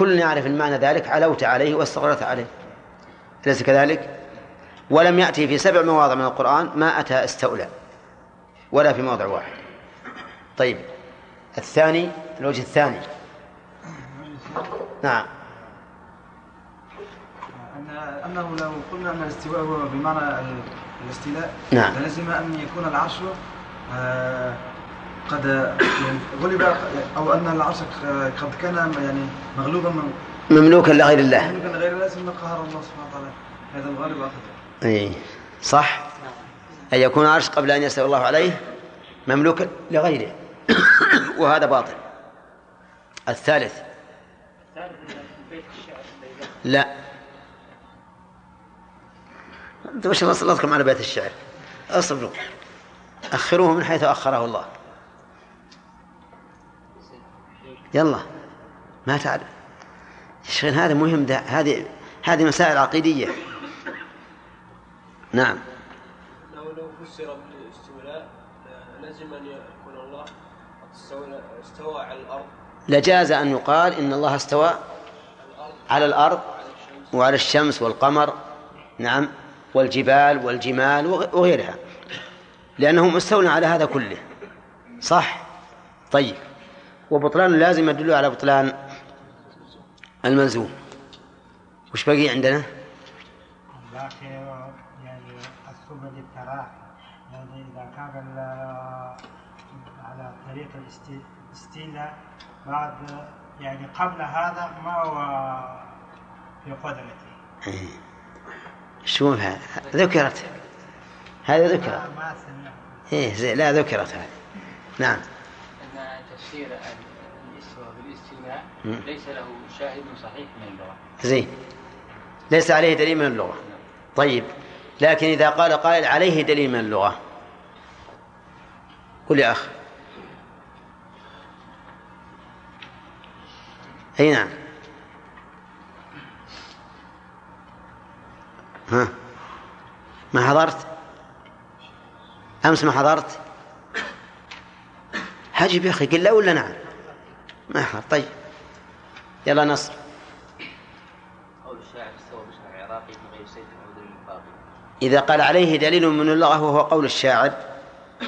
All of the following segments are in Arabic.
كل يعرف المعنى ذلك علوت عليه واستغرت عليه. أليس كذلك؟ ولم يأتي في سبع مواضع من القرآن ما أتى أستولى ولا في موضع واحد. طيب الثاني الوجه الثاني. نعم. أنه لو قلنا أن الاستواء هو بمعنى الاستيلاء نعم. لازم أن يكون العرش آه، قد يعني غلب أو أن العرش قد كان يعني مغلوبا من مملوكا لغير الله. مملوكا لغير الله ثم قهر الله سبحانه وتعالى هذا الغالب أخذه. أي. صح؟ أن يكون العرش قبل أن يستوي الله عليه مملوكا لغيره. وهذا باطل. الثالث. لا. أنت وش سلطكم على بيت الشعر. أصبروا. أخروه من حيث أخره الله. يلا ما تعرف. الشيخ هذا مهم ده هذه هذه مسائل عقيدية. نعم. لو لو فسر بالاستولاء لازم أن يكون الله استوى استوى على الأرض. لجاز أن يقال إن الله استوى على الأرض وعلى الشمس والقمر نعم والجبال والجمال وغيرها. لأنه مستولى على هذا كله. صح؟ طيب. وبطلان لازم يدل على بطلان الملزوم وش بقي عندنا؟ باقي يعني الثم للتراخي يعني إذا كان على طريق الاستيلاء بعد يعني قبل هذا ما هو في قدرته. إيه. شو هذا؟ ذكرت. هذه ذكرت. إيه زي لا ذكرت هذه نعم. تفسير الاستواء بالاستيلاء ليس له شاهد صحيح من اللغة. زين. ليس عليه دليل من اللغة. طيب. لكن إذا قال قائل عليه دليل من اللغة. قل يا اخ أي نعم. ها. ما حضرت؟ أمس ما حضرت؟ حجب يا أخي قل لا ولا نعم؟ ما حضر طيب. يلا نصر. قول الشاعر استوى بشر من غير سيف إذا قال عليه دليل من اللغة وهو قول الشاعر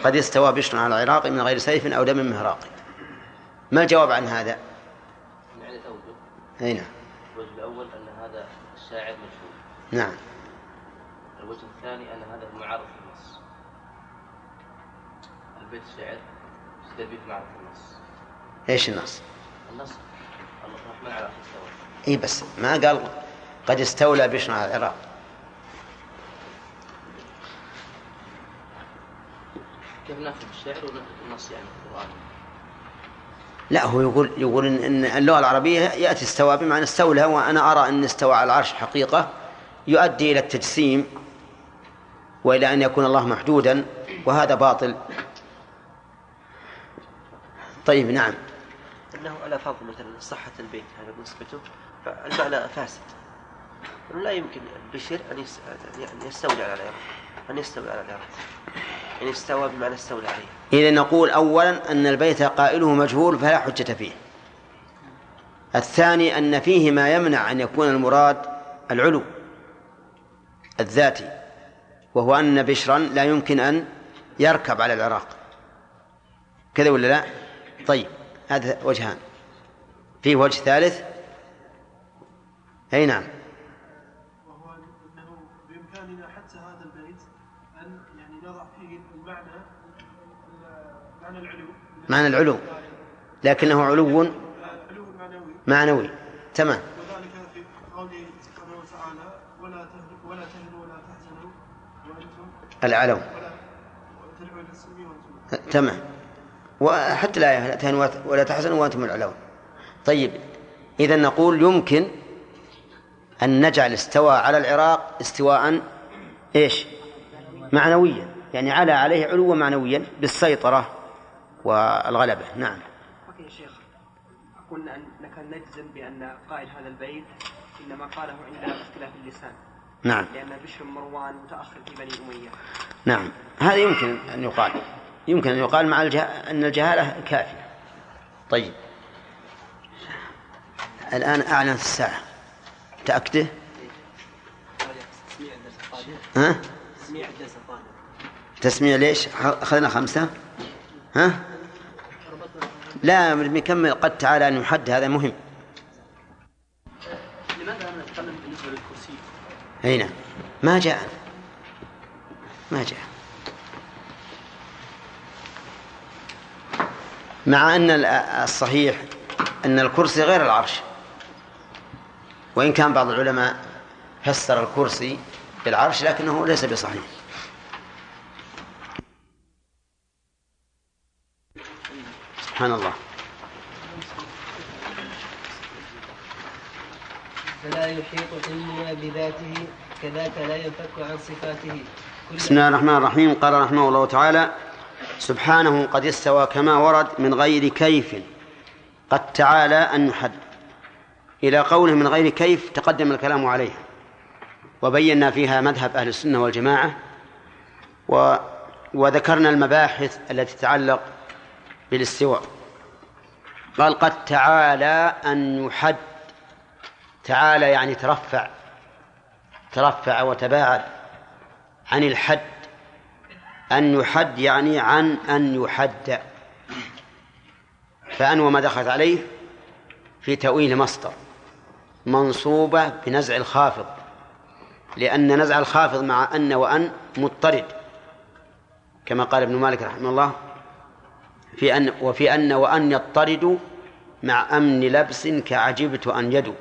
قد استوى بشر على العراق من غير سيف أو دم مهراق ما الجواب عن هذا؟ من عدة أوجه. أي نعم. الوجه الأول أن هذا الشاعر مشهور نعم. الوجه الثاني أن هذا معارض في النص. البيت الشعر معرفة النص. إيش النص؟ النص. الرحمن على استوى اي بس ما قال قد استولى بشر على العراق كيف نأخذ الشعر ونأخذ النص يعني في القرآن؟ لا هو يقول يقول إن اللغة العربية يأتي استوى بمعنى استولى وأنا أرى أن استوى على العرش حقيقة يؤدي إلى التجسيم وإلى أن يكون الله محدودا وهذا باطل. طيب نعم. إنه على فرض مثلا صحة البيت هذا نسبته. فالمعنى فاسد. لا يمكن البشر أن يعني يستولي على العراق أن يستولي على العراق. يعني استوى بمعنى استولى عليه. إذا نقول أولا أن البيت قائله مجهول فلا حجة فيه. الثاني أن فيه ما يمنع أن يكون المراد العلو الذاتي وهو أن بشرا لا يمكن أن يركب على العراق. كذا ولا لا؟ طيب هذا وجهان. فيه وجه ثالث؟ أي نعم. وهو أنه بإمكاننا حتى هذا البيت أن يعني نضع فيه المعنى معنى العلو. معنى العلو. لكنه علو معنوي. تمام. وذلك في قوله سبحانه وتعالى ولا تهنوا ولا تهنوا ولا تحزنوا. وأنتم؟ العلو. تمام. وحتى لا لا تهنوا ولا تحزنوا وأنتم العلون طيب إذا نقول يمكن أن نجعل استوى على العراق استواء إيش؟ معنويا. يعني على عليه علوا معنويا بالسيطرة والغلبة. نعم. يا شيخ. أقول أنك نجزم بأن قائل هذا البيت إنما قاله عند اختلاف اللسان. نعم. لأن بشر مروان متأخر في بني أمية. نعم. هذا يمكن أن يقال. يمكن أن يقال مع الجه... أن الجهالة كافية. طيب. الآن أعلن في الساعة. تأكده؟ ها؟ تسميع الدرس القادم تسميع ليش أخذنا خمسة. ها؟ لا بنكمل قد تعالى أن يحد هذا مهم. لماذا لم نتكلم بالنسبة للكرسي؟ أي نعم. ما جاء. ما جاء. مع أن ال- الصحيح أن الكرسي غير العرش. وإن كان بعض العلماء فسر الكرسي بالعرش لكنه ليس بصحيح. سبحان الله. فلا يحيط علمنا بذاته كذاك لا ينفك عن صفاته. بسم الله الرحمن الرحيم. قال رحمه الله تعالى سبحانه قد استوى كما ورد من غير كيف. قد تعالى أن يحد إلى قوله من غير كيف تقدم الكلام عليه وبينا فيها مذهب أهل السنة والجماعة. و وذكرنا المباحث التي تتعلق بالاستواء. قال قد تعالى أن يحد. تعالى يعني ترفع. ترفع وتباعد عن الحد. أن يحد يعني عن أن يحد. فأن وما دخلت عليه في تأويل مصدر منصوبة بنزع الخافض لأن نزع الخافض مع أن وأن مضطرد كما قال ابن مالك رحمه الله في أن وفي أن وأن يضطرد مع أمن لبس كعجبت أن يدو.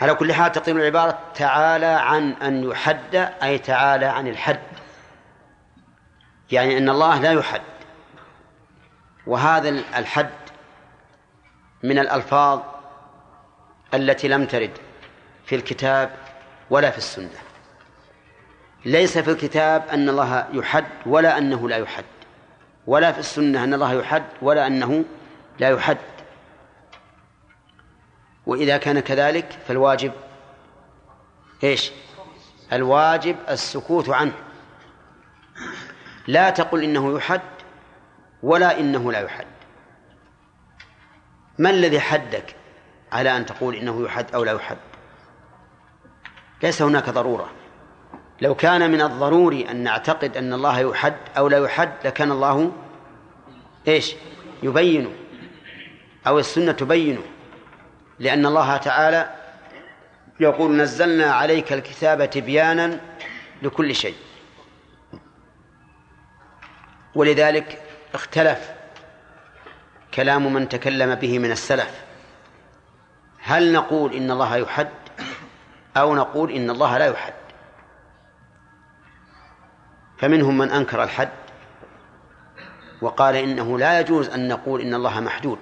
على كل حال تقديم العبارة تعالى عن أن يحد أي تعالى عن الحد. يعني أن الله لا يحد. وهذا الحد من الألفاظ التي لم ترد في الكتاب ولا في السنة. ليس في الكتاب أن الله يحد ولا أنه لا يحد. ولا في السنة أن الله يحد ولا أنه لا يحد. وإذا كان كذلك فالواجب إيش؟ الواجب السكوت عنه. لا تقل إنه يحد ولا إنه لا يحد. ما الذي حدك على أن تقول إنه يحد أو لا يحد؟ ليس هناك ضرورة. لو كان من الضروري أن نعتقد أن الله يحد أو لا يحد لكان الله إيش؟ يبينه أو السنة تبينه. لأن الله تعالى يقول نزلنا عليك الكتاب تبيانا لكل شيء. ولذلك اختلف كلام من تكلم به من السلف. هل نقول إن الله يحد أو نقول إن الله لا يحد؟ فمنهم من أنكر الحد وقال إنه لا يجوز أن نقول إن الله محدود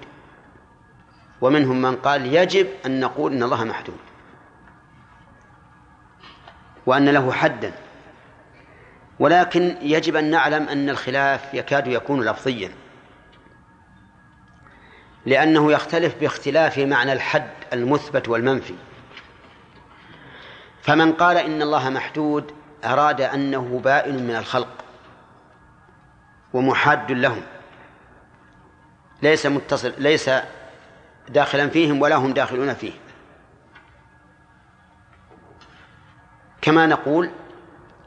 ومنهم من قال يجب أن نقول إن الله محدود وأن له حدا. ولكن يجب أن نعلم أن الخلاف يكاد يكون لفظيا. لأنه يختلف باختلاف معنى الحد المثبت والمنفي. فمن قال إن الله محدود أراد أنه بائن من الخلق ومحاد لهم. ليس متصل ليس داخلا فيهم ولا هم داخلون فيه. كما نقول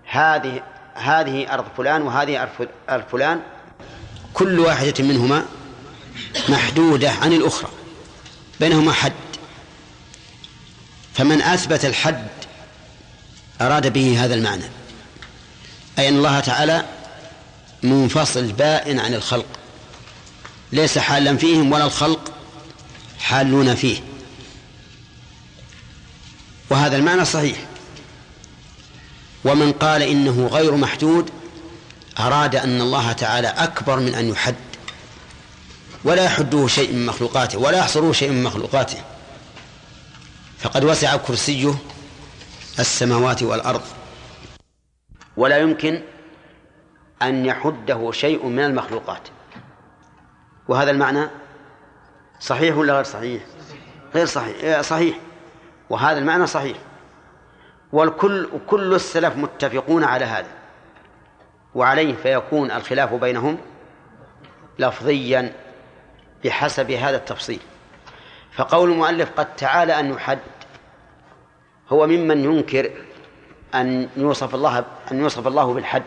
هذه هذه أرض فلان وهذه أرض فلان كل واحدة منهما محدودة عن الأخرى بينهما حد. فمن أثبت الحد أراد به هذا المعنى أي أن الله تعالى منفصل بائن عن الخلق ليس حالا فيهم ولا الخلق حالون فيه. وهذا المعنى صحيح. ومن قال إنه غير محدود أراد أن الله تعالى أكبر من أن يحد. ولا يحده شيء من مخلوقاته ولا يحصره شيء من مخلوقاته. فقد وسع كرسيه السماوات والأرض. ولا يمكن أن يحده شيء من المخلوقات. وهذا المعنى صحيح ولا غير صحيح؟ غير صحيح. صحيح. وهذا المعنى صحيح. والكل كل السلف متفقون على هذا. وعليه فيكون الخلاف بينهم لفظيا بحسب هذا التفصيل. فقول المؤلف قد تعالى أن يحد هو ممن ينكر أن يوصف الله أن يوصف الله بالحد.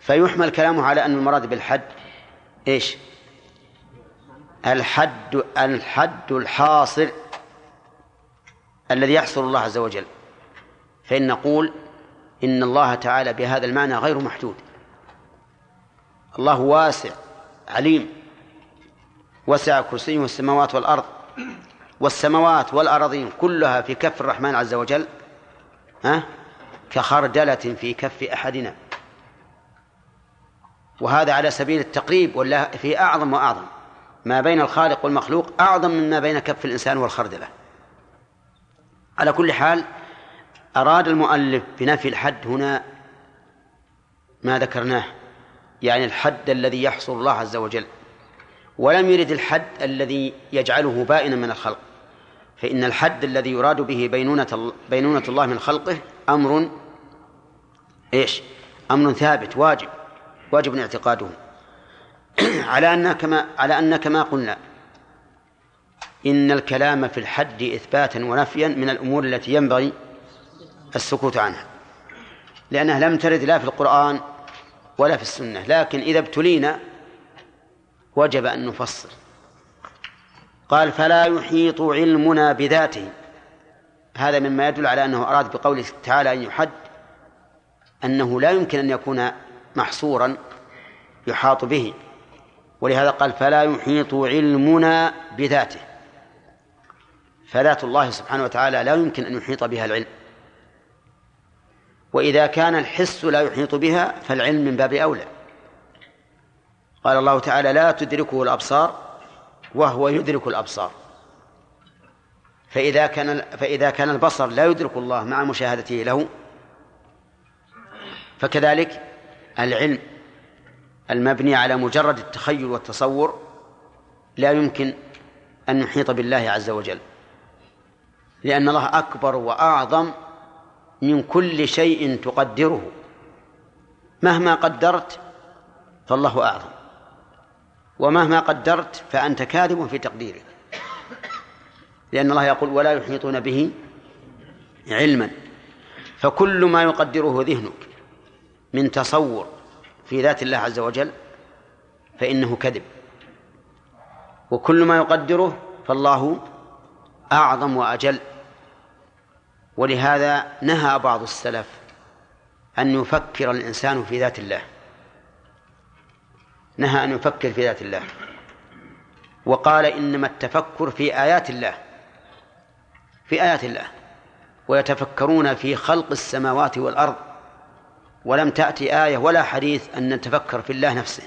فيحمل كلامه على أن المراد بالحد إيش؟ الحد الحد الحاصر الذي يحصر الله عز وجل. فإن نقول إن الله تعالى بهذا المعنى غير محدود. الله واسع عليم. وسع كرسيه السماوات والأرض. والسماوات والأراضين كلها في كف الرحمن عز وجل ها؟ كخردلة في كف أحدنا. وهذا على سبيل التقريب ولا في أعظم وأعظم. ما بين الخالق والمخلوق أعظم مما بين كف الإنسان والخردلة. على كل حال أراد المؤلف بنفي الحد هنا ما ذكرناه يعني الحد الذي يحصر الله عز وجل. ولم يرد الحد الذي يجعله بائنا من الخلق. فإن الحد الذي يراد به بينونة بينونة الله من خلقه أمر إيش؟ أمر ثابت واجب واجب اعتقاده. على أن كما على أن كما قلنا إن الكلام في الحد إثباتا ونفيا من الأمور التي ينبغي السكوت عنها. لأنها لم ترد لا في القرآن ولا في السنة. لكن إذا ابتلينا وجب أن نفصل. قال فلا يحيط علمنا بذاته. هذا مما يدل على أنه أراد بقوله تعالى أن يحد أنه لا يمكن أن يكون محصورا يحاط به. ولهذا قال فلا يحيط علمنا بذاته. فذات الله سبحانه وتعالى لا يمكن أن يحيط بها العلم. وإذا كان الحس لا يحيط بها فالعلم من باب أولى. قال الله تعالى لا تدركه الأبصار وهو يدرك الأبصار. فإذا كان فإذا كان البصر لا يدرك الله مع مشاهدته له فكذلك العلم المبني على مجرد التخيل والتصور لا يمكن أن نحيط بالله عز وجل. لأن الله أكبر وأعظم من كل شيء تقدره. مهما قدرت فالله أعظم. ومهما قدرت فأنت كاذب في تقديرك. لأن الله يقول ولا يحيطون به علما. فكل ما يقدره ذهنك من تصور في ذات الله عز وجل فإنه كذب. وكل ما يقدره فالله أعظم وأجل. ولهذا نهى بعض السلف أن يفكر الإنسان في ذات الله. نهى أن يفكر في ذات الله. وقال إنما التفكر في آيات الله. في آيات الله. ويتفكرون في خلق السماوات والأرض. ولم تأتي آية ولا حديث أن نتفكر في الله نفسه.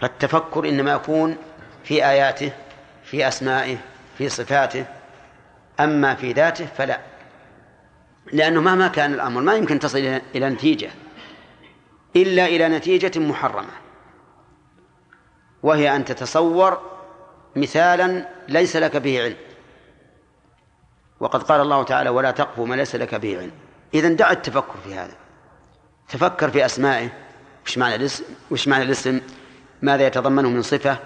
فالتفكر إنما يكون في آياته في أسمائه في صفاته أما في ذاته فلا. لأنه مهما كان الأمر ما يمكن تصل إلى نتيجة إلا إلى نتيجة محرمة وهي أن تتصور مثالا ليس لك به علم. وقد قال الله تعالى ولا تقف ما ليس لك به علم. إذا دع التفكر في هذا. تفكر في أسمائه. وش معنى الاسم؟ وش معنى الاسم؟ ماذا يتضمنه من صفة؟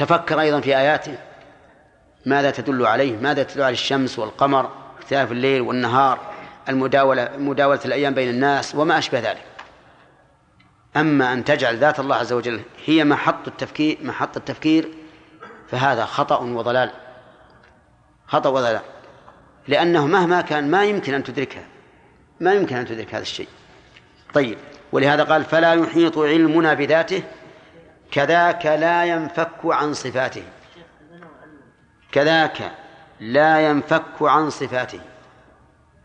تفكر أيضا في آياته. ماذا تدل عليه؟ ماذا تدل على الشمس والقمر اختلاف الليل والنهار المداولة مداولة الأيام بين الناس وما أشبه ذلك. أما أن تجعل ذات الله عز وجل هي محط التفكير محط التفكير فهذا خطأ وضلال. خطأ وضلال. لأنه مهما كان ما يمكن أن تدركها. ما يمكن أن تدرك هذا الشيء. طيب ولهذا قال فلا يحيط علمنا بذاته كذاك لا ينفك عن صفاته. كذاك لا ينفك عن صفاته.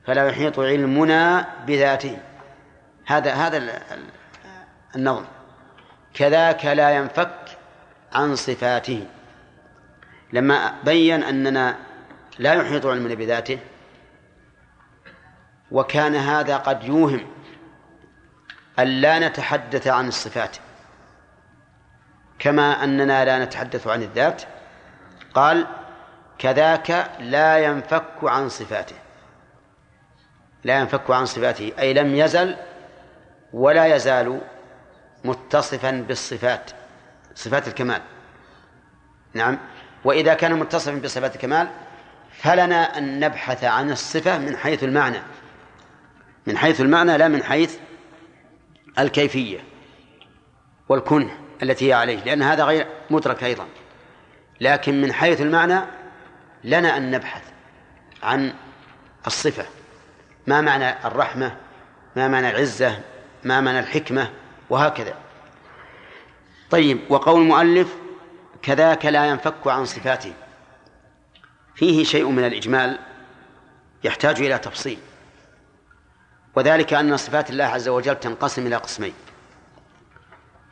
فلا يحيط علمنا بذاته. هذا هذا النظم كذاك لا ينفك عن صفاته. لما بين أننا لا يحيط علمنا بذاته وكان هذا قد يوهم أن لا نتحدث عن الصفات. كما أننا لا نتحدث عن الذات قال كذاك لا ينفك عن صفاته. لا ينفك عن صفاته أي لم يزل ولا يزال متصفا بالصفات صفات الكمال. نعم. وإذا كان متصفا بصفات الكمال فلنا أن نبحث عن الصفة من حيث المعنى. من حيث المعنى لا من حيث الكيفية والكنة. التي هي عليه لأن هذا غير مدرك أيضا. لكن من حيث المعنى لنا أن نبحث عن الصفة. ما معنى الرحمة؟ ما معنى العزة؟ ما معنى الحكمة؟ وهكذا. طيب وقول المؤلف كذاك لا ينفك عن صفاته. فيه شيء من الإجمال يحتاج إلى تفصيل. وذلك أن صفات الله عز وجل تنقسم إلى قسمين.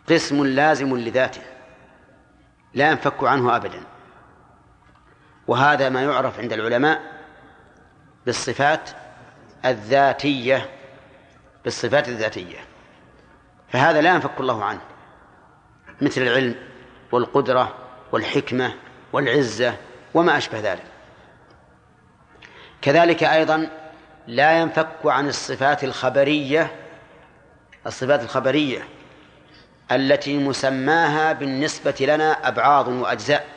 قسم لازم لذاته لا ينفك عنه أبدا. وهذا ما يعرف عند العلماء بالصفات الذاتية بالصفات الذاتية. فهذا لا ينفك الله عنه مثل العلم والقدرة والحكمة والعزة وما أشبه ذلك. كذلك أيضا لا ينفك عن الصفات الخبرية الصفات الخبرية التي مسماها بالنسبة لنا أبعاض وأجزاء.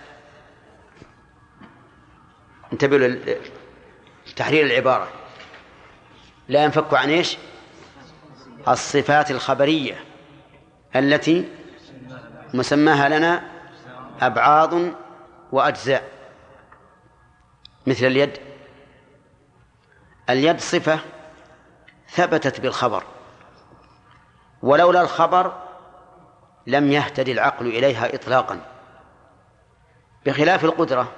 انتبهوا لتحرير العبارة. لا ينفك عن إيش؟ الصفات الخبرية التي مسماها لنا أبعاض وأجزاء. مثل اليد. اليد صفة ثبتت بالخبر. ولولا الخبر لم يهتدي العقل إليها إطلاقا. بخلاف القدرة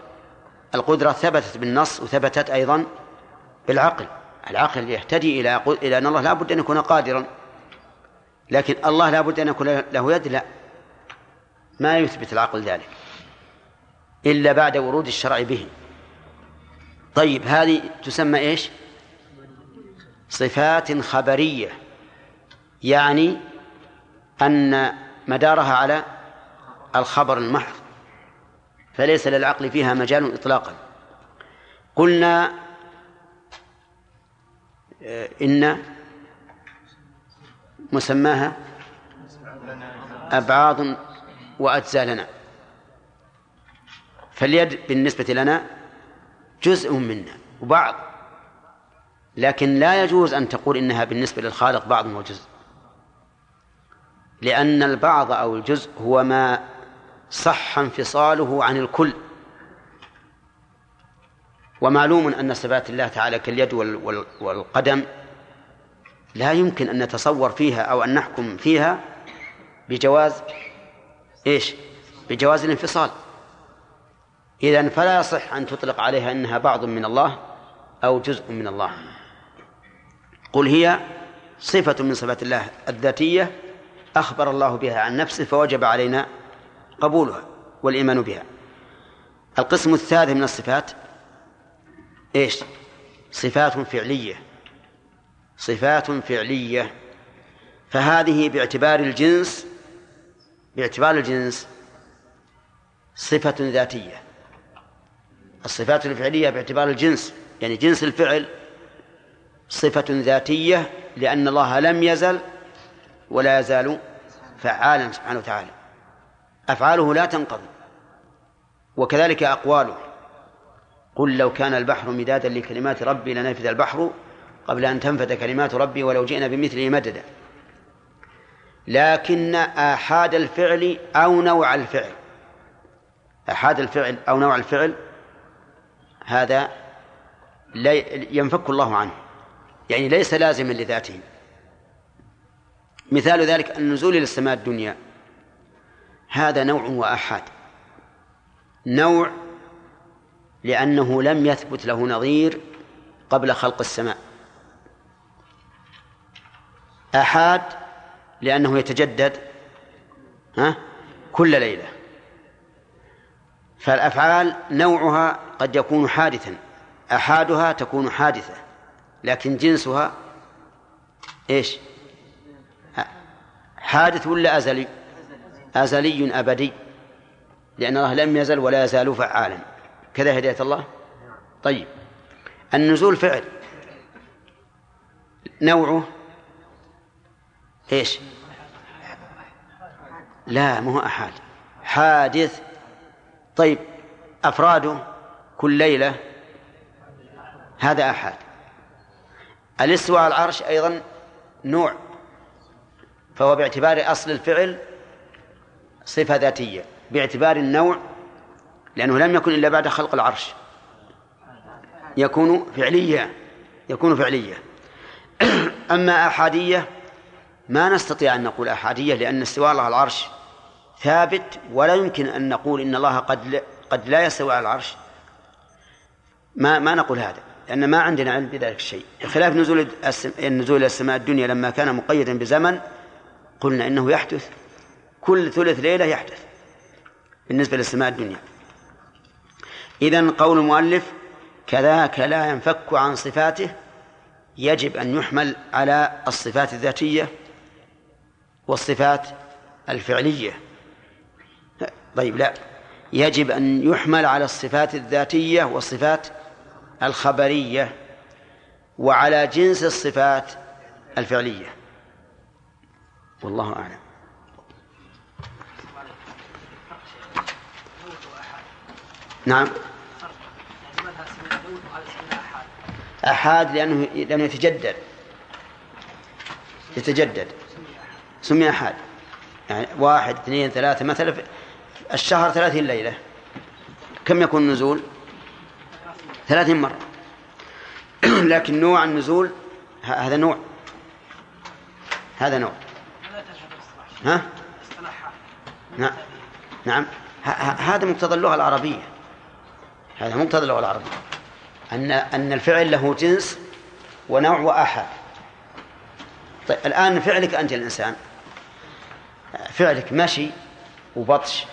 القدرة ثبتت بالنص وثبتت أيضا بالعقل. العقل يهتدي إلى إلى أن الله لا بد أن يكون قادرا. لكن الله لا بد أن يكون له يد لا. ما يثبت العقل ذلك إلا بعد ورود الشرع به. طيب هذه تسمى إيش؟ صفات خبرية. يعني أن مدارها على الخبر المحض فليس للعقل فيها مجال إطلاقا. قلنا آه، إن مسماها أبعاض وأجزاء لنا فاليد بالنسبة لنا جزء منا وبعض لكن لا يجوز أن تقول إنها بالنسبة للخالق بعض وجزء لأن البعض أو الجزء هو ما صح انفصاله عن الكل. ومعلوم أن صفات الله تعالى كاليد والقدم لا يمكن أن نتصور فيها أو أن نحكم فيها بجواز إيش؟ بجواز الانفصال. إذا فلا يصح أن تطلق عليها أنها بعض من الله أو جزء من الله. قل هي صفة من صفات الله الذاتية أخبر الله بها عن نفسه فوجب علينا قبولها والإيمان بها. القسم الثالث من الصفات إيش؟ صفات فعلية. صفات فعلية. فهذه باعتبار الجنس باعتبار الجنس صفة ذاتية. الصفات الفعلية باعتبار الجنس يعني جنس الفعل صفة ذاتية لأن الله لم يزل ولا يزال فعالا سبحانه وتعالى. أفعاله لا تنقضي وكذلك أقواله. قل لو كان البحر مدادا لكلمات ربي لنفذ البحر قبل أن تنفذ كلمات ربي ولو جئنا بمثله مددا. لكن آحاد الفعل أو نوع الفعل. آحاد الفعل أو نوع الفعل هذا لا ينفك الله عنه. يعني ليس لازما لذاته. مثال ذلك النزول إلى السماء الدنيا. هذا نوع وآحاد. نوع لأنه لم يثبت له نظير قبل خلق السماء. آحاد لأنه يتجدد ها كل ليلة. فالأفعال نوعها قد يكون حادثا. أحادها تكون حادثة لكن جنسها إيش؟ حادث ولا أزلي؟ أزلي أبدي. لأن الله لم يزل ولا يزال فعالا. كذا هداية الله؟ طيب. النزول فعل. نوعه؟ إيش؟ لا ما هو أحاد حادث. طيب. أفراده؟ كل ليلة. هذا أحد. الإستواء على العرش أيضا نوع. فهو باعتبار أصل الفعل صفة ذاتية باعتبار النوع لأنه لم يكن إلا بعد خلق العرش. يكون فعليا يكون فعليا. أما أحادية ما نستطيع أن نقول أحادية لأن استواء الله على العرش ثابت ولا يمكن أن نقول إن الله قد قد لا يستوي على العرش. ما ما نقول هذا لأن ما عندنا علم بذلك الشيء. بخلاف نزول إلى السماء الدنيا لما كان مقيدا بزمن قلنا إنه يحدث كل ثلث ليلة يحدث بالنسبة للسماء الدنيا. إذن قول المؤلف كذاك لا ينفك عن صفاته يجب أن يحمل على الصفات الذاتية والصفات الفعلية. طيب لا يجب أن يحمل على الصفات الذاتية والصفات الخبرية وعلى جنس الصفات الفعلية. والله أعلم. نعم. أحاد لأنه لأنه يتجدد. يتجدد. سمي أحاد. يعني واحد اثنين ثلاثة مثلا الشهر ثلاثين ليلة. كم يكون النزول؟ ثلاثين مرة. لكن نوع النزول هذا نوع. هذا نوع. ها؟ نعم. نعم هذا مقتضى اللغة العربية. هذا مقتضى اللغة العربية. أن أن الفعل له جنس ونوع وآحاد. طيب الآن فعلك أنت الإنسان. فعلك مشي وبطش.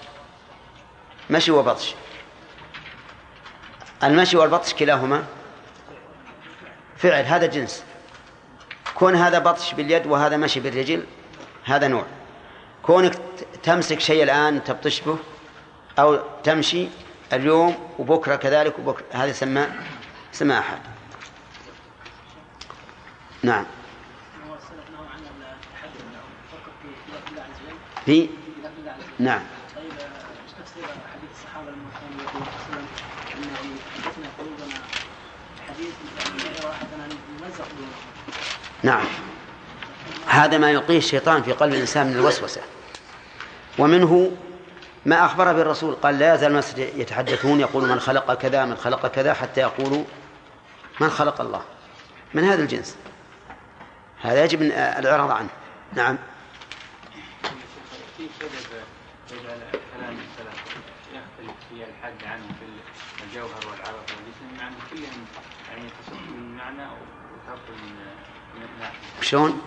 مشي وبطش. المشي والبطش كلاهما؟ فعل هذا جنس. كون هذا بطش باليد وهذا مشي بالرجل هذا نوع. كونك تمسك شيء الآن تبطش به أو تمشي اليوم وبكرة كذلك وبكرة هذا سمى سمى أحد نعم. في؟ نعم. نعم. هذا ما يلقيه الشيطان في قلب الإنسان من الوسوسة. ومنه ما أخبر به الرسول قال لا يزال الناس يتحدثون يقول من خلق كذا من خلق كذا حتى يقولوا من خلق الله. من هذا الجنس؟ هذا يجب الإعراض عنه. نعم. في يجعل كلام السلف؟ يختلف في الحد عنه في الجوهر والعرض والجسم كلهم يعني من معنى وترك من شلون؟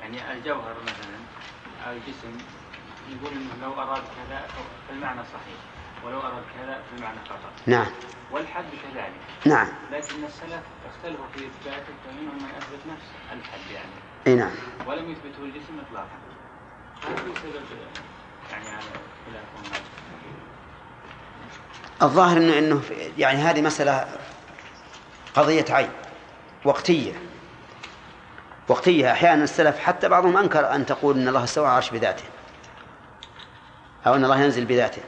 يعني الجوهر مثلا أو الجسم يقول إنه لو أراد كذا فالمعنى صحيح ولو أراد كذا فالمعنى خطأ. نعم. والحد كذلك. نعم. لكن السلف اختلفوا في اثباته فمنهم من اثبت نفس الحد يعني. إي نعم. ولم يثبته الجسم اطلاقا. هل في سبب يعني على خلافهم الظاهر انه إنه يعني هذه مسألة قضية عين وقتية. وقتية. أحيانا السلف حتى بعضهم أنكر أن تقول إن الله استوى عرش بذاته. أو أن الله ينزل بذاته.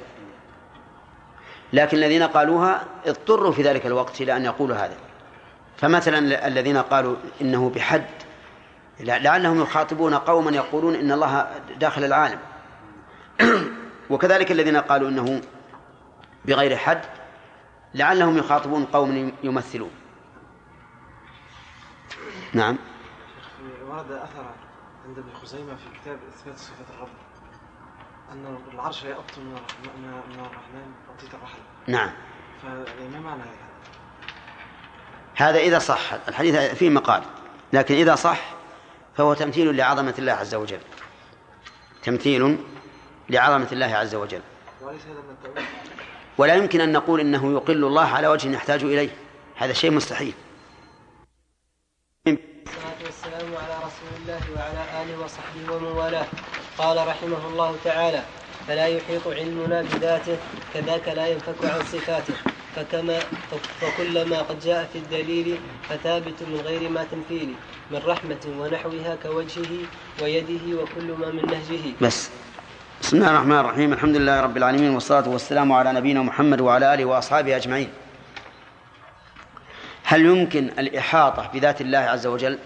لكن الذين قالوها اضطروا في ذلك الوقت إلى أن يقولوا هذا. فمثلا الذين قالوا إنه بحد لعلهم يخاطبون قوما يقولون إن الله داخل العالم. وكذلك الذين قالوا إنه بغير حد لعلهم يخاطبون قوم يمثلون. نعم. ورد أثر عند ابن خزيمة في كتاب إثبات صفة الرب. أن العرش يأبط من من الرحمن أعطيت الرحل نعم. فما معنى هذا؟ هذا إذا صح الحديث فيه مقال لكن إذا صح فهو تمثيل لعظمة الله عز وجل. تمثيل لعظمة الله عز وجل. وليس هذا من ولا يمكن أن نقول إنه يقل الله على وجه يحتاج إليه. هذا شيء مستحيل. والصلاة والسلام على رسول الله وعلى آله وصحبه ومن والاه. قال رحمه الله تعالى فلا يحيط علمنا بذاته كذاك لا ينفك عن صفاته. فكما فكل قد جاء في الدليل فثابت من غير ما تمثيل من رحمة ونحوها كوجهه ويده وكل ما من نهجه. بس. بسم الله الرحمن الرحيم. الحمد لله رب العالمين والصلاة والسلام على نبينا محمد وعلى آله وأصحابه أجمعين. هل يمكن الإحاطة بذات الله عز وجل؟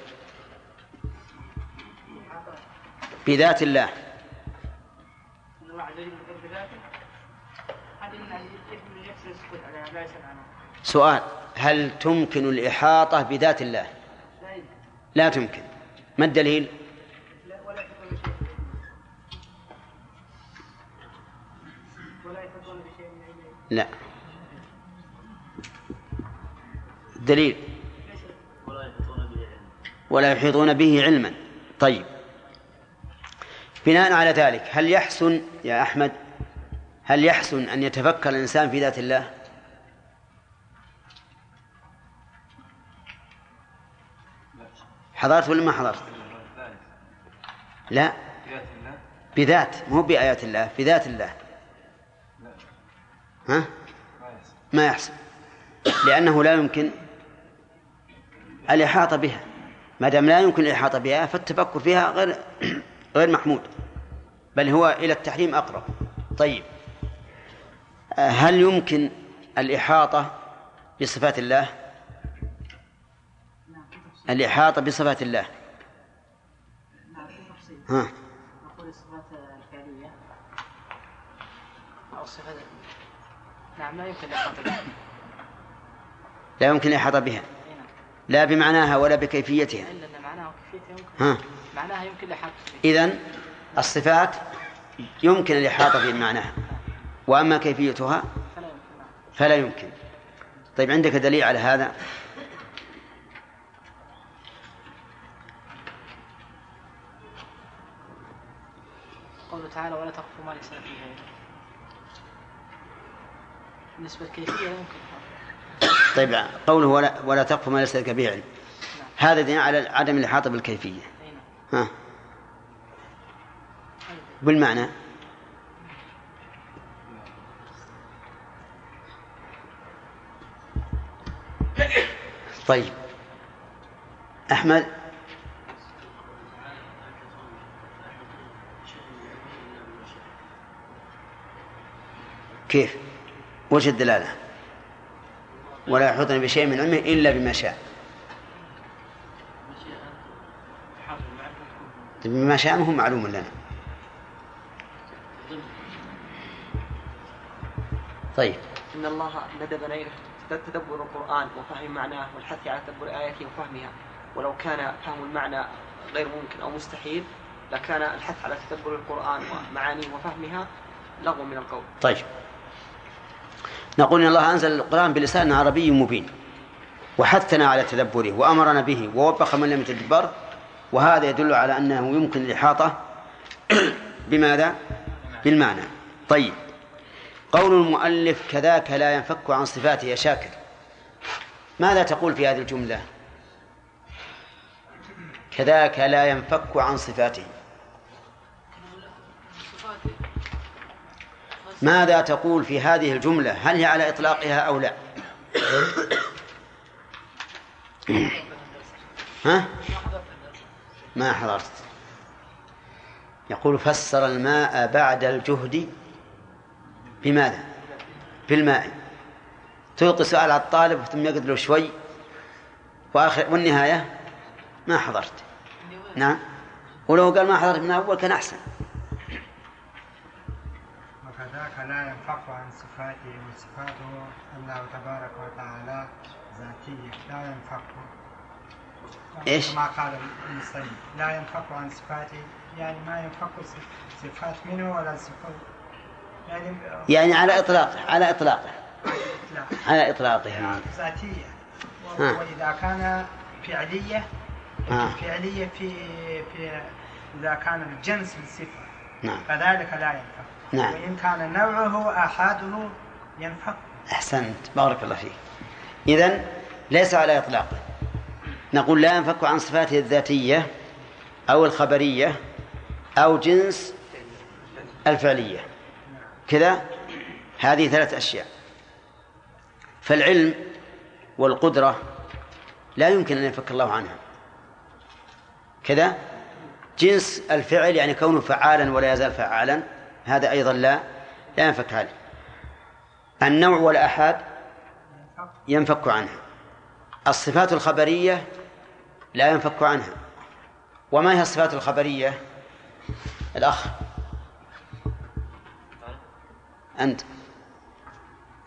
بذات الله. سؤال هل تمكن الإحاطة بذات الله؟ لا تمكن. ما الدليل؟ لا. دليل. ولا يحيطون به علما. طيب. بناء على ذلك هل يحسن يا أحمد هل يحسن أن يتفكر الإنسان في ذات الله؟ حضرت ولا ما حضرت؟ لا. بذات مو بآيات الله بذات الله. ها؟ ما يحسن لأنه لا يمكن الإحاطة بها. ما دام لا يمكن الإحاطة بها فالتفكر فيها غير غير محمود بل هو إلى التحريم أقرب. طيب هل يمكن الإحاطة بصفات الله؟ الإحاطة بصفات الله. ها. نقول الصفات الفعلية أو الصفات نعم لا يمكن الإحاطة بها لا يمكن الإحاطة بها لا بمعناها ولا بكيفيتها. إلا أن معناها وكيفيتها يمكن. ها. معناها يمكن الإحاطة إذن الصفات يمكن الإحاطة بمعناها وأما كيفيتها فلا يمكن طيب عندك دليل على هذا؟ قوله تعالى ولا تقف ما ليس لك به بالنسبة للكيفية يمكن. طيب قوله ولا ولا تقف ما ليس لك به علم هذا دليل على عدم الإحاطة بالكيفية. ها. بالمعنى. طيب. أحمد. كيف؟ وجه الدلالة؟ ولا يحيطون بشيء من علمه إلا بما شاء. بما هو معلوم لنا. طيب. إن الله ندبنا إلى تدبر القرآن وفهم معناه والحث على تدبر آياته وفهمها. ولو كان فهم المعنى غير ممكن أو مستحيل لكان الحث على تدبر القرآن ومعانيه وفهمها لغو من القول. طيب. نقول إن الله أنزل القرآن بلسان عربي مبين وحثنا على تدبره وأمرنا به ووبخ من لم يتدبر وهذا يدل على أنه يمكن الإحاطة بماذا؟ بالمعنى. طيب. قول المؤلف كذاك لا ينفك عن صفاته يا شاكر. ماذا تقول في هذه الجملة؟ كذاك لا ينفك عن صفاته. ماذا تقول في هذه الجملة؟ هل هي على إطلاقها أو لا؟ ها؟ ما حضرت. يقول فسر الماء بعد الجهد بماذا؟ بالماء. تلقي سؤال على الطالب ثم يقعد له شوي. وآخر والنهاية؟ ما حضرت. نعم. ولو قال ما حضرت من أول كان أحسن. وكذاك لا ينفك عن صفاته وصفاته الله تبارك وتعالى ذاتية. لا ينفك إيش؟ ما قال المصنف لا ينفك عن صفاته يعني ما ينفك صف- صفات منه ولا صفات يعني يعني على إطلاقه على إطلاقه. لا. على إطلاقه ذاتية. و- ها. وإذا كان فعلية ها. فعلية في في إذا كان الجنس الصفة نعم. فذلك لا ينفك نعم. وإن كان نوعه آحاده ينفك أحسنت. بارك الله فيك. إذن ليس على إطلاقه. نقول لا ينفك عن صفاته الذاتية أو الخبرية أو جنس الفعلية. كذا؟ هذه ثلاث أشياء. فالعلم والقدرة لا يمكن أن ينفك الله عنها. كذا؟ جنس الفعل يعني كونه فعالا ولا يزال فعالا هذا أيضا لا لا ينفك عليه النوع والآحاد ينفك عنها الصفات الخبرية لا ينفك عنها. وما هي الصفات الخبرية؟ الأخ. أنت.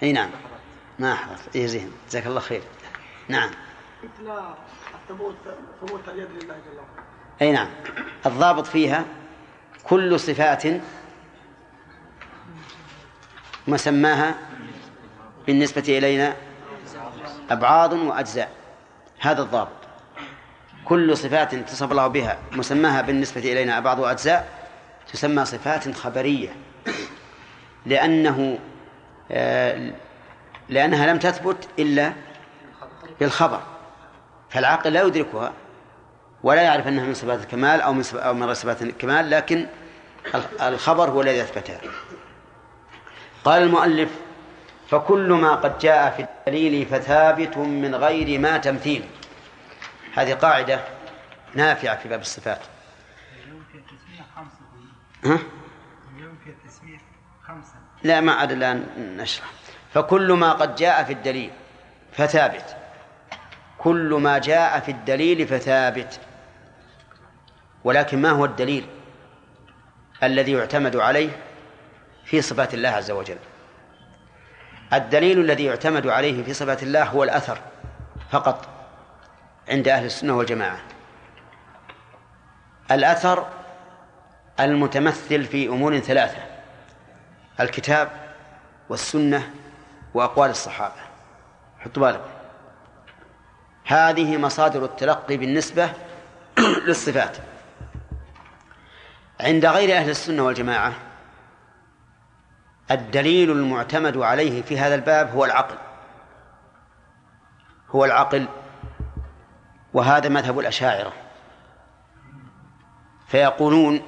أي نعم. ما حفظت إيه زين جزاك الله خير. نعم. مثل ثبوت اليد لله جل وعلا أي نعم. الضابط فيها كل صفات مسماها بالنسبة إلينا أبعاض وأجزاء. هذا الضابط. كل صفات تصف الله بها مسماها بالنسبة إلينا أبعض وأجزاء تسمى صفات خبرية. لأنه آه، لأنها لم تثبت إلا بالخبر فالعاقل لا يدركها ولا يعرف أنها من صفات الكمال أو من أو من صفات الكمال لكن الخبر هو الذي أثبتها. قال المؤلف فكل ما قد جاء في الدليل فثابت من غير ما تمثيل. هذه قاعدة نافعة في باب الصفات. ها؟ لا ما عاد الآن نشرح. فكل ما قد جاء في الدليل فثابت. كل ما جاء في الدليل فثابت. ولكن ما هو الدليل الذي يعتمد عليه في صفات الله عز وجل؟ الدليل الذي يعتمد عليه في صفات الله هو الأثر فقط. عند أهل السنة والجماعة. الأثر المتمثل في أمور ثلاثة الكتاب والسنة وأقوال الصحابة. حطوا بالكم. هذه مصادر التلقي بالنسبة للصفات. عند غير أهل السنة والجماعة الدليل المعتمد عليه في هذا الباب هو العقل. هو العقل وهذا مذهب الأشاعرة. فيقولون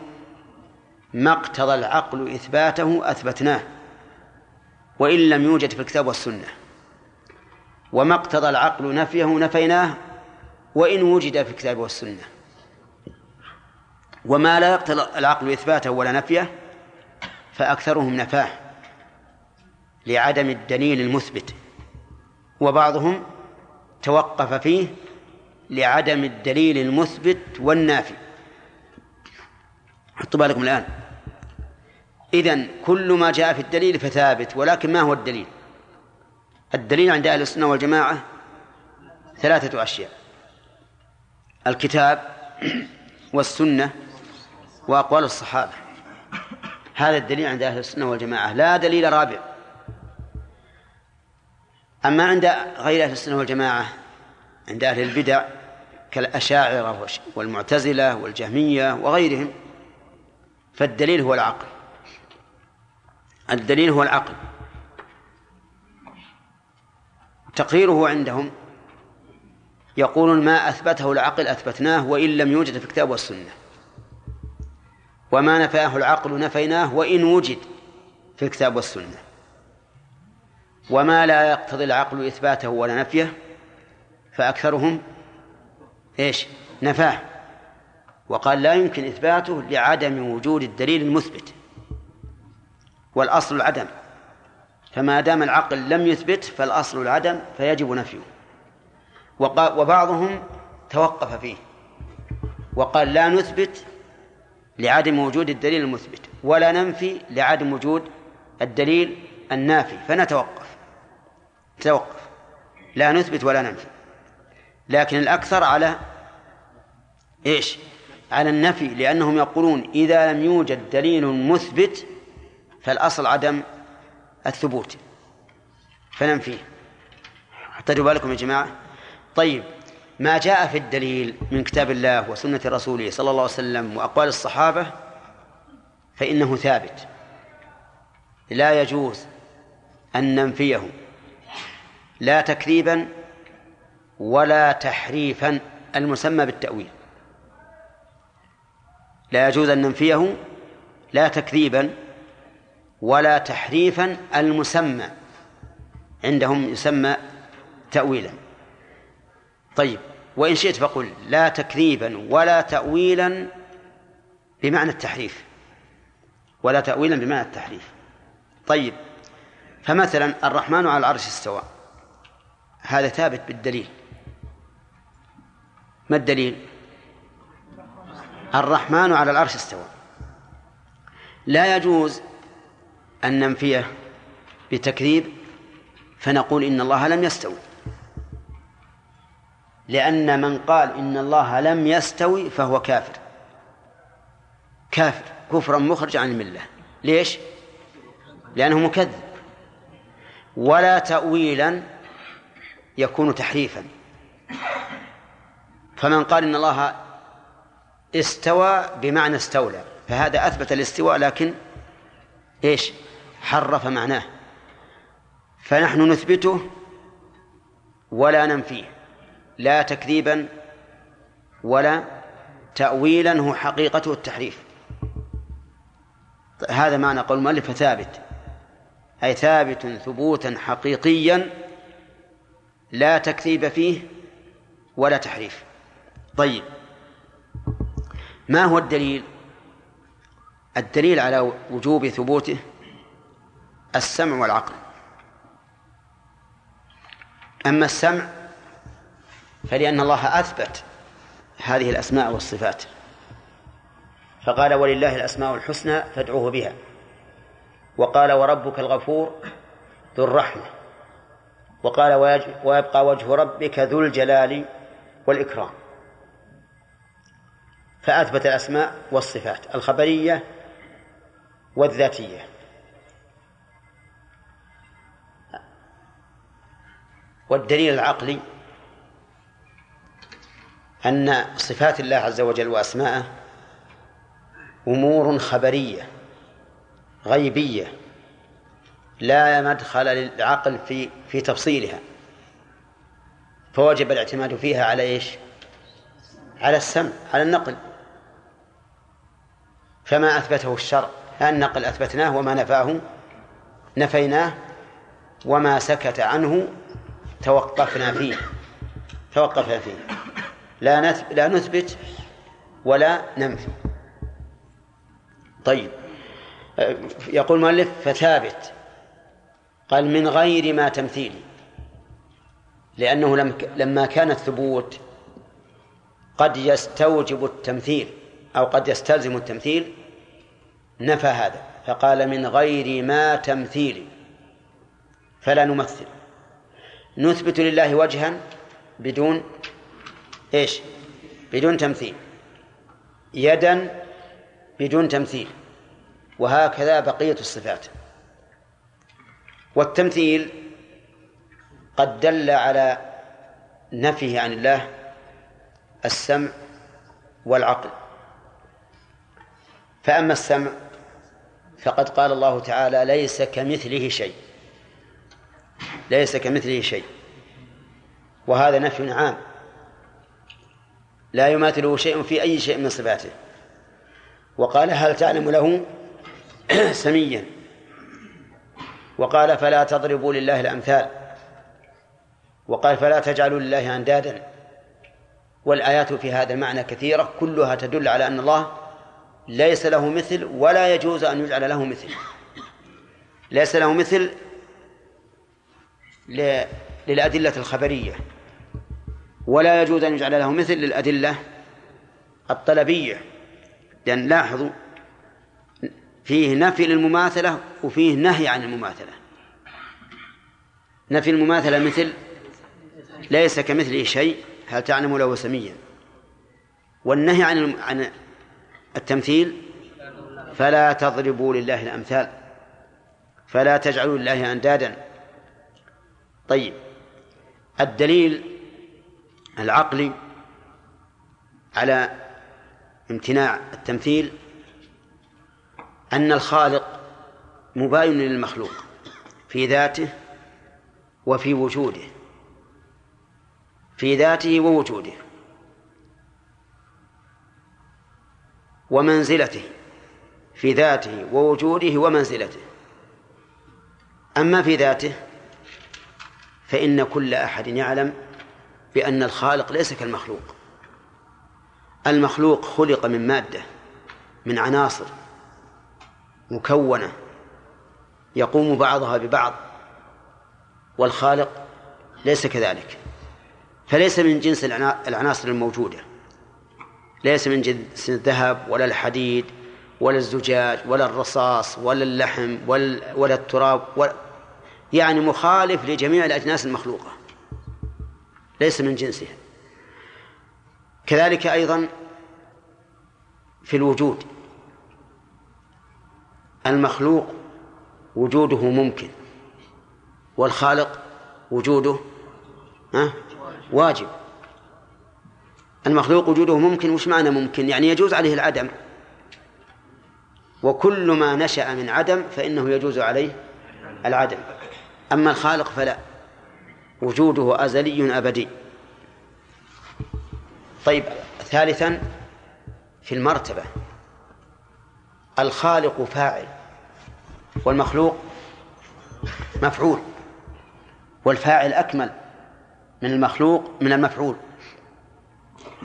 ما اقتضى العقل إثباته أثبتناه وإن لم يوجد في الكتاب والسنة. وما اقتضى العقل نفيه نفيناه وإن وجد في الكتاب والسنة. وما لا يقتضى العقل إثباته ولا نفيه فأكثرهم نفاه لعدم الدليل المثبت. وبعضهم توقف فيه لعدم الدليل المثبت والنافي. حطوا بالكم الآن. إذن كل ما جاء في الدليل فثابت ولكن ما هو الدليل؟ الدليل عند أهل السنة والجماعة ثلاثة أشياء. الكتاب والسنة وأقوال الصحابة. هذا الدليل عند أهل السنة والجماعة. لا دليل رابع. أما عند غير أهل السنة والجماعة عند أهل البدع كالأشاعرة والمعتزلة والجهمية وغيرهم فالدليل هو العقل. الدليل هو العقل. تقريره عندهم يقولون ما أثبته العقل أثبتناه وإن لم يوجد في الكتاب والسنة. وما نفاه العقل نفيناه وإن وجد في الكتاب والسنة. وما لا يقتضي العقل إثباته ولا نفيه فأكثرهم إيش؟ نفاه. وقال لا يمكن إثباته لعدم وجود الدليل المثبت. والأصل العدم. فما دام العقل لم يثبت فالأصل العدم فيجب نفيه. وبعضهم توقف فيه. وقال لا نثبت لعدم وجود الدليل المثبت ولا ننفي لعدم وجود الدليل النافي. فنتوقف. توقف لا نثبت ولا ننفي. لكن الأكثر على إيش؟ على النفي لأنهم يقولون إذا لم يوجد دليل مثبت فالأصل عدم الثبوت فننفيه احتجوا بالكم يا جماعة. طيب ما جاء في الدليل من كتاب الله وسنة رسوله صلى الله عليه وسلم وأقوال الصحابة فإنه ثابت. لا يجوز أن ننفيه. لا تكذيبا ولا تحريفا المسمى بالتأويل. لا يجوز أن ننفيه لا تكذيبا ولا تحريفا المسمى. عندهم يسمى تأويلا. طيب وإن شئت فقل لا تكذيبا ولا تأويلا بمعنى التحريف. ولا تأويلا بمعنى التحريف. طيب فمثلا الرحمن على العرش استوى. هذا ثابت بالدليل. ما الدليل؟ الرحمن على العرش استوى. لا يجوز أن ننفيه بتكذيب فنقول إن الله لم يستوي. لأن من قال إن الله لم يستوي فهو كافر. كافر كفرا مخرج عن الملة. ليش؟ لأنه مكذب. ولا تأويلا يكون تحريفا. فمن قال إن الله استوى بمعنى استولى فهذا أثبت الاستواء لكن إيش؟ حرف معناه. فنحن نثبته ولا ننفيه لا تكذيبا ولا تأويلا هو حقيقته التحريف. هذا معنى قول المؤلف ثابت أي ثابت ثبوتا حقيقيا لا تكذيب فيه ولا تحريف. طيب. ما هو الدليل؟ الدليل على وجوب ثبوته السمع والعقل. أما السمع فلأن الله أثبت هذه الأسماء والصفات. فقال ولله الأسماء الحسنى فادعوه بها. وقال وربك الغفور ذو الرحمة. وقال ويبقى وجه ربك ذو الجلال والإكرام. فأثبت الأسماء والصفات الخبرية والذاتية. والدليل العقلي أن صفات الله عز وجل وأسماءه أمور خبرية غيبية لا مدخل للعقل في في تفصيلها. فوجب الاعتماد فيها على إيش؟ على السمع على النقل. فما أثبته الشرع النقل أثبتناه وما نفاه نفيناه وما سكت عنه توقفنا فيه. توقفنا فيه. لا لا نثبت ولا ننفي. طيب. يقول المؤلف فثابت. قال من غير ما تمثيل. لأنه لما كان الثبوت قد يستوجب التمثيل أو قد يستلزم التمثيل نفى هذا فقال من غير ما تمثيل فلا نمثل. نثبت لله وجها بدون إيش؟ بدون تمثيل. يدا بدون تمثيل. وهكذا بقية الصفات. والتمثيل قد دل على نفيه عن الله السمع والعقل. فأما السمع فقد قال الله تعالى ليس كمثله شيء. ليس كمثله شيء. وهذا نفي عام. لا يماثله شيء في أي شيء من صفاته. وقال هل تعلم له سميا؟ وقال فلا تضربوا لله الأمثال. وقال فلا تجعلوا لله أندادا. والآيات في هذا المعنى كثيرة كلها تدل على أن الله ليس له مثل ولا يجوز أن يجعل له مثل. ليس له مثل للأدلة الخبرية. ولا يجوز أن يجعل له مثل للأدلة الطلبية. لأن لاحظوا فيه نفي للمماثلة وفيه نهي عن المماثلة. نفي المماثلة مثل ليس كمثله شيء. هل تعلم له سميا؟ والنهي عن عن التمثيل فلا تضربوا لله الأمثال فلا تجعلوا لله أندادا. طيب الدليل العقلي على امتناع التمثيل أن الخالق مباين للمخلوق في ذاته وفي وجوده في ذاته ووجوده. ومنزلته في ذاته ووجوده ومنزلته. أما في ذاته فإن كل أحد يعلم بأن الخالق ليس كالمخلوق. المخلوق خلق من مادة من عناصر مكونة يقوم بعضها ببعض والخالق ليس كذلك. فليس من جنس العناصر الموجودة. ليس من جنس الذهب ولا الحديد ولا الزجاج ولا الرصاص ولا اللحم ولا, ولا التراب ولا يعني مخالف لجميع الأجناس المخلوقة. ليس من جنسها. كذلك أيضا في الوجود. المخلوق وجوده ممكن. والخالق وجوده واجب. المخلوق وجوده ممكن وش معنى ممكن؟ يعني يجوز عليه العدم. وكل ما نشأ من عدم فإنه يجوز عليه العدم. أما الخالق فلا. وجوده أزلي أبدي. طيب ثالثا في المرتبة. الخالق فاعل والمخلوق مفعول والفاعل أكمل من المخلوق من المفعول.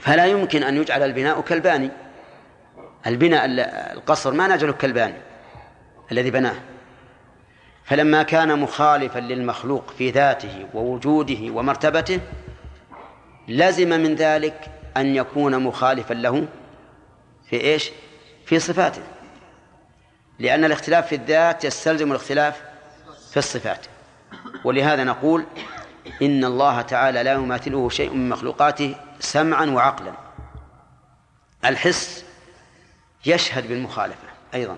فلا يمكن أن يجعل البناء كالباني. البناء القصر ما نجعله كالباني الذي بناه. فلما كان مخالفا للمخلوق في ذاته ووجوده ومرتبته لزم من ذلك أن يكون مخالفا له في إيش؟ في صفاته. لأن الاختلاف في الذات يستلزم الاختلاف في الصفات. ولهذا نقول إن الله تعالى لا يماثله شيء من مخلوقاته سمعا وعقلا. الحس يشهد بالمخالفة أيضا.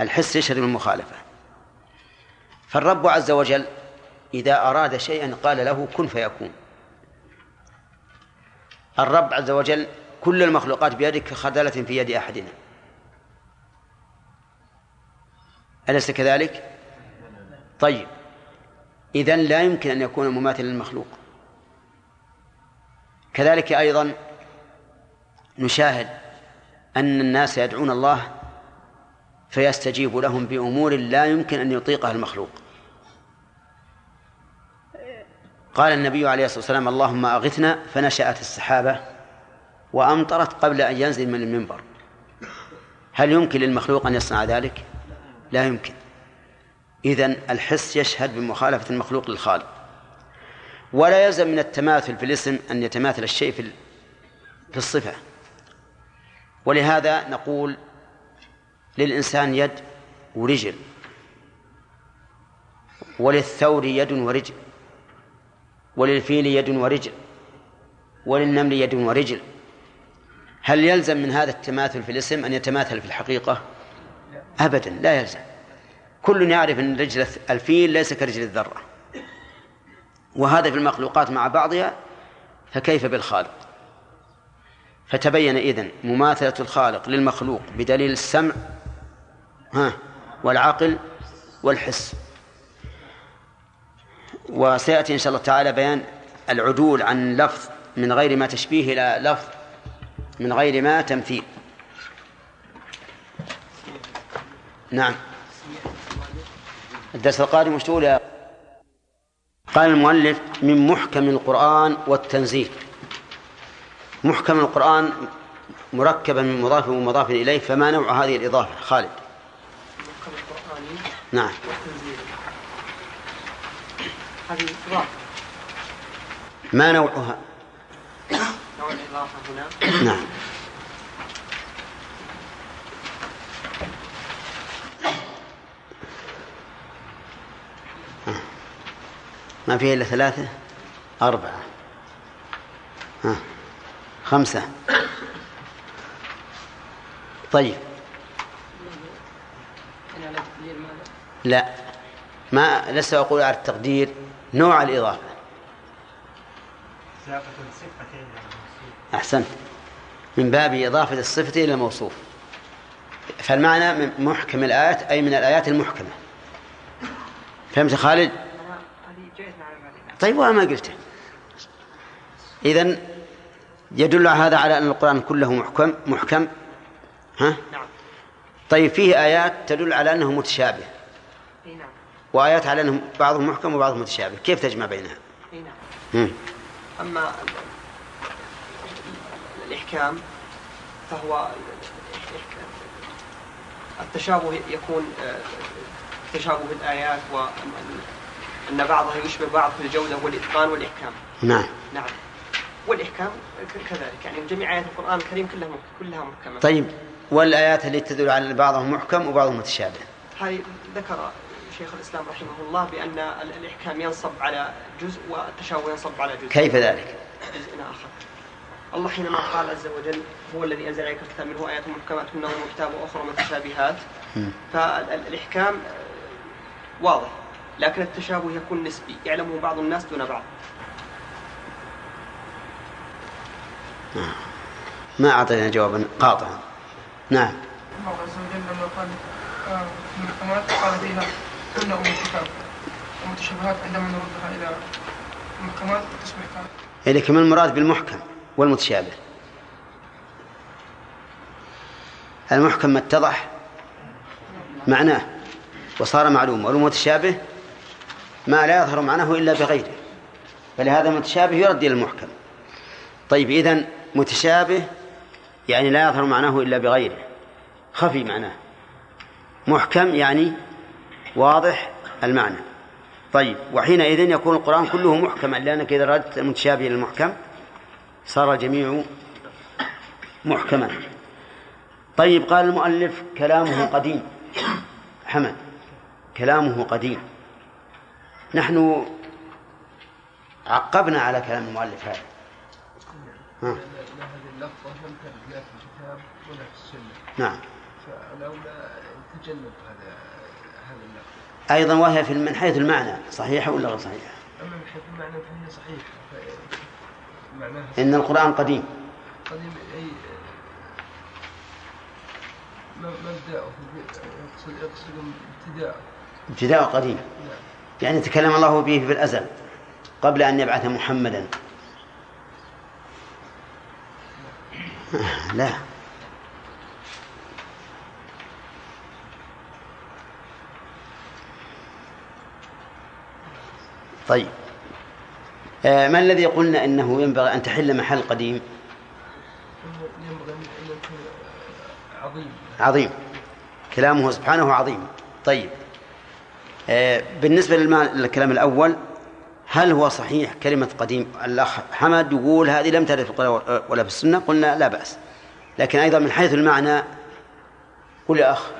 الحس يشهد بالمخالفة. فالرب عز وجل إذا أراد شيئا قال له كن فيكون. الرب عز وجل كل المخلوقات بيدك كخردلة في يد أحدنا. أليس كذلك؟ طيب. إذن لا يمكن أن يكون مماثلا للمخلوق. كذلك أيضا نشاهد أن الناس يدعون الله فيستجيب لهم بأمور لا يمكن أن يطيقها المخلوق. قال النبي عليه الصلاة والسلام اللهم أغثنا فنشأت السحابة وأمطرت قبل أن ينزل من المنبر. هل يمكن للمخلوق أن يصنع ذلك؟ لا يمكن. إذن الحس يشهد بمخالفة المخلوق للخالق. ولا يلزم من التماثل في الاسم أن يتماثل الشيء في في الصفة. ولهذا نقول للإنسان يد ورجل وللثور يد ورجل وللفيل يد ورجل وللنمل يد ورجل. هل يلزم من هذا التماثل في الاسم أن يتماثل في الحقيقة؟ أبدا لا يلزم. كل يعرف أن رجل الفيل ليس كرجل الذرة. وهذا في المخلوقات مع بعضها فكيف بالخالق؟ فتبين إذن مماثلة الخالق للمخلوق بدليل السمع ها والعقل والحس. وسيأتي إن شاء الله تعالى بيان العدول عن لفظ من غير ما تشبيه إلى لفظ من غير ما تمثيل. نعم. الدرس القادم وش تقول يا قال المؤلف من محكم القرآن والتنزيل. محكم القرآن مركبا من مضاف ومضاف إليه فما نوع هذه الإضافة؟ خالد. محكم القرآن نعم. والتنزيل. هذه إضافة. ما نوعها؟ نوع الإضافة هنا. نعم. ما فيه إلا ثلاثة؟ أربعة. ها خمسة. طيب. لا ما لست أقول على التقدير نوع الإضافة. أحسنت. من باب إضافة الصفة إلى الموصوف فالمعنى من محكم الآيات أي من الآيات المحكمة. فهمت خالد؟ هذه جئتنا على بعدين طيب وأنا ما قلته. إذن يدل هذا على أن القرآن كله محكم محكم. ها؟ نعم. طيب فيه آيات تدل على أنه متشابه. نعم. وآيات على أنه بعضهم محكم وبعضهم متشابه. كيف تجمع بينها؟ نعم. أما ال- الإحكام فهو التشابه يكون آه، تشابه الآيات وأن بعضها يشبه بعض في الجودة والإتقان والإحكام. نعم. نعم. والإحكام كذلك يعني جميع آيات القرآن الكريم كلها كلها محكمة. طيب والآيات اللي تدل على أن بعضهم محكم وبعضهم متشابه؟ هذه ذكر شيخ الإسلام رحمه الله بأن ال- الإحكام ينصب على جزء والتشابه ينصب على جزء. كيف ذلك؟ جزء آخر. الله حينما قال عز وجل هو الذي أنزل عليك الكتاب منه آيات محكمات هن أم الكتاب وأخرى متشابهات. مم. فالإحكام واضح. لكن التشابه يكون نسبي. يعلمه بعض الناس دون بعض. ما أعطينا جوابا قاطعا. نعم. الله عز وجل لما قال آه، المحكمات قال فيها هن أم الكتاب المتشابهات عندما نردها إلى المحكمات تصبح كافرة إذا كما المراد بالمحكم والمتشابه؟ المحكم ما اتضح معناه وصار معلوم والمتشابه ما لا يظهر معناه إلا بغيره. فلهذا المتشابه يرد إلى المحكم. طيب إذن متشابه يعني لا يظهر معناه إلا بغيره. خفي معناه. محكم يعني واضح المعنى. طيب وحينئذ يكون القرآن كله محكما. لأنك إذا ردت المتشابه إلى المحكم صار الجميع محكما. طيب قال المؤلف كلامه قديم. حمد. كلامه قديم. نحن عقبنا على كلام المؤلف هذا. ها. اللفظة لم ترد لا في الكتاب ولا في السنة نعم. نتجنب هذا هذا اللفظ أيضا وهي في من حيث المعنى صحيحة ولا غير صحيحة أما من حيث المعنى فهي صحيحة معناها إن القرآن قديم. قديم أي مبدأه يقصد يقصد ابتداء ابتداء قديم. يعني تكلم الله به في الأزل قبل أن يبعث محمدا. لا. طيب. آه، ما الذي قلنا إنه ينبغي أن تحل محل قديم؟ ينبغي يكون عظيم. عظيم. كلامه سبحانه عظيم. طيب. بالنسبة للما- للكلام الأول هل هو صحيح كلمة قديم؟ الأخ حمد يقول هذه لم ترد في القرآن ولا في السنة قلنا لا بأس. لكن أيضا من حيث المعنى قل يا أخ.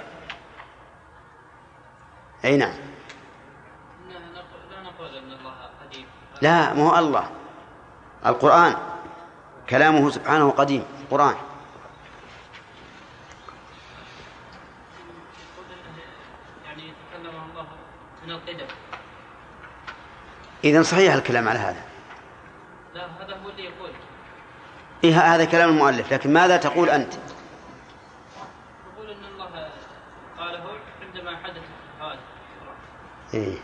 أي نعم. لا ما هو الله. القرآن كلامه سبحانه قديم القرآن. من القدم. إذن صحيح الكلام على هذا. لا هذا هو اللي يقول. إيه هذا كلام المؤلف لكن ماذا تقول أنت؟ يقول إن الله قاله عندما حدث هذا إيه.